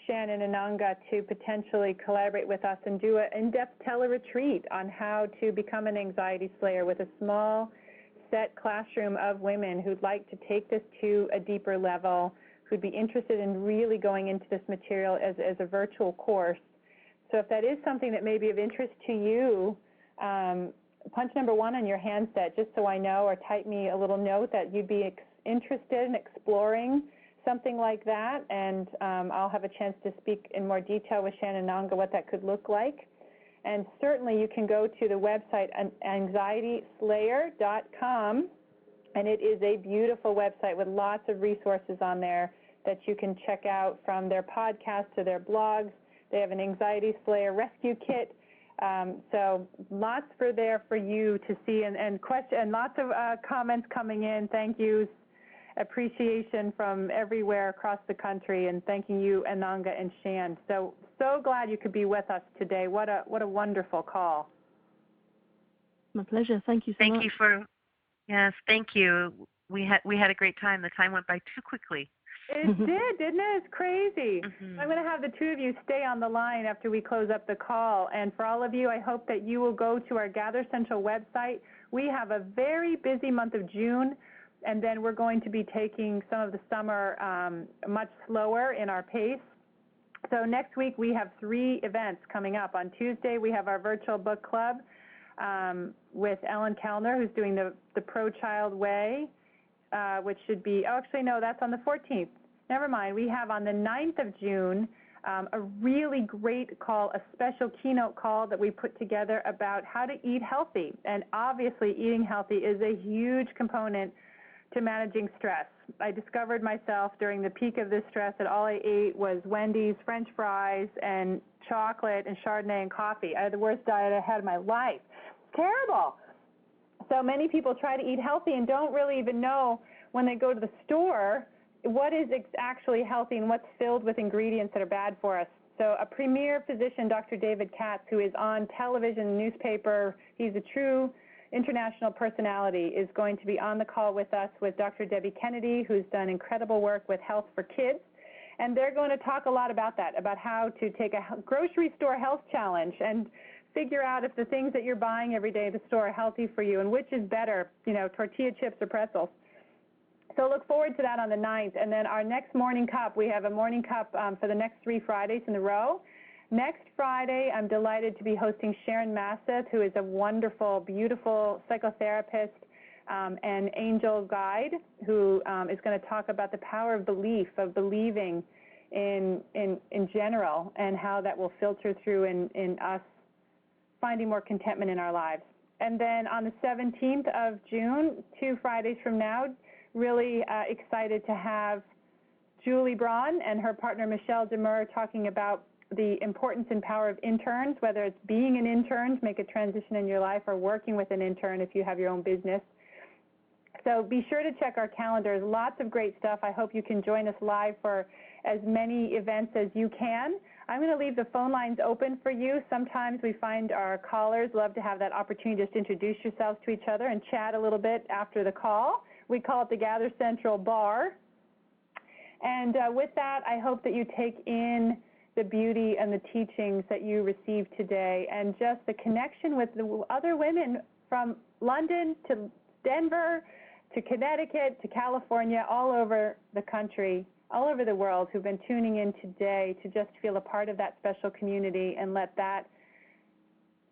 Shannon and Ananga to potentially collaborate with us and do an in-depth tele-retreat on how to become an anxiety slayer with a small set classroom of women who'd like to take this to a deeper level, who'd be interested in really going into this material as, as a virtual course. So if that is something that may be of interest to you, um, punch number one on your handset just so I know, or type me a little note that you'd be interested in exploring something like that, and um, I'll have a chance to speak in more detail with Shan and Ananga what that could look like. And certainly you can go to the website anxietyslayer.com, and it is a beautiful website with lots of resources on there that you can check out from their podcast to their blogs. They have an Anxiety Slayer rescue kit. Um, so lots for there for you to see and, and question and lots of uh, comments coming in. Thank you. Appreciation from everywhere across the country and thanking you, Ananga and Shan. So so glad you could be with us today. What a what a wonderful call. My pleasure. Thank you so thank much. Thank you for yes, thank you. We had we had a great time. The time went by too quickly. It <laughs> did, didn't it? It's crazy. Mm-hmm. I'm going to have the two of you stay on the line after we close up the call. And for all of you, I hope that you will go to our Gather Central website. We have a very busy month of June, and then we're going to be taking some of the summer um, much slower in our pace. So next week we have three events coming up. On Tuesday we have our virtual book club um, with Ellen Kellner, who's doing the the Pro Child Way, uh, which should be. Oh, actually no, that's on the 14th. Never mind. We have on the 9th of June um, a really great call, a special keynote call that we put together about how to eat healthy. And obviously, eating healthy is a huge component to managing stress. I discovered myself during the peak of this stress that all I ate was Wendy's, French fries, and chocolate and Chardonnay and coffee. I had the worst diet I had in my life. Terrible. So many people try to eat healthy and don't really even know when they go to the store what is actually healthy and what's filled with ingredients that are bad for us. So a premier physician, Dr. David Katz, who is on television, newspaper, he's a true international personality, is going to be on the call with us with Dr. Debbie Kennedy, who's done incredible work with Health for Kids. And they're going to talk a lot about that, about how to take a grocery store health challenge and figure out if the things that you're buying every day at the store are healthy for you and which is better, you know, tortilla chips or pretzels. So look forward to that on the 9th. And then our next morning cup, we have a morning cup um, for the next three Fridays in a row. Next Friday, I'm delighted to be hosting Sharon Masseth, who is a wonderful, beautiful psychotherapist um, and angel guide who um, is going to talk about the power of belief, of believing in, in, in general, and how that will filter through in, in us finding more contentment in our lives. And then on the 17th of June, two Fridays from now, really uh, excited to have Julie Braun and her partner Michelle Demur talking about the importance and power of interns, whether it's being an intern to make a transition in your life or working with an intern if you have your own business. So be sure to check our calendars. Lots of great stuff. I hope you can join us live for as many events as you can. I'm going to leave the phone lines open for you. Sometimes we find our callers love to have that opportunity just to introduce yourselves to each other and chat a little bit after the call. We call it the Gather Central Bar. And uh, with that, I hope that you take in the beauty and the teachings that you received today and just the connection with the other women from London to Denver to Connecticut to California, all over the country, all over the world who've been tuning in today to just feel a part of that special community and let that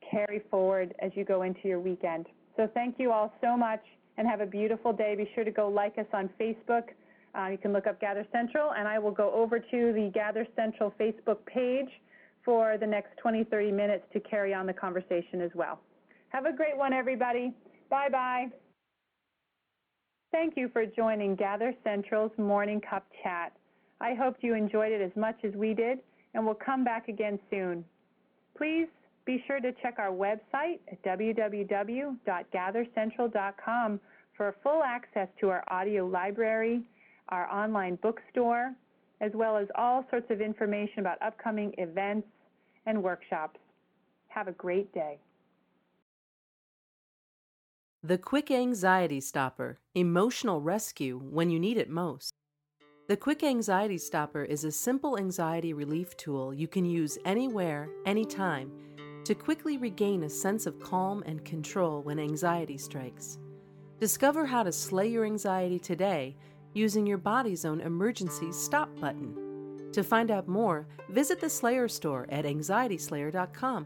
carry forward as you go into your weekend. So thank you all so much and have a beautiful day. Be sure to go like us on Facebook. Uh, you can look up Gather Central, and I will go over to the Gather Central Facebook page for the next 20, 30 minutes to carry on the conversation as well. Have a great one, everybody. Bye bye. Thank you for joining Gather Central's Morning Cup Chat. I hope you enjoyed it as much as we did, and we'll come back again soon. Please be sure to check our website at www.gathercentral.com for full access to our audio library, our online bookstore, as well as all sorts of information about upcoming events and workshops. Have a great day. The Quick Anxiety Stopper Emotional Rescue when you need it most. The Quick Anxiety Stopper is a simple anxiety relief tool you can use anywhere, anytime to quickly regain a sense of calm and control when anxiety strikes. Discover how to slay your anxiety today using your body's own emergency stop button. To find out more, visit the Slayer store at anxietyslayer.com.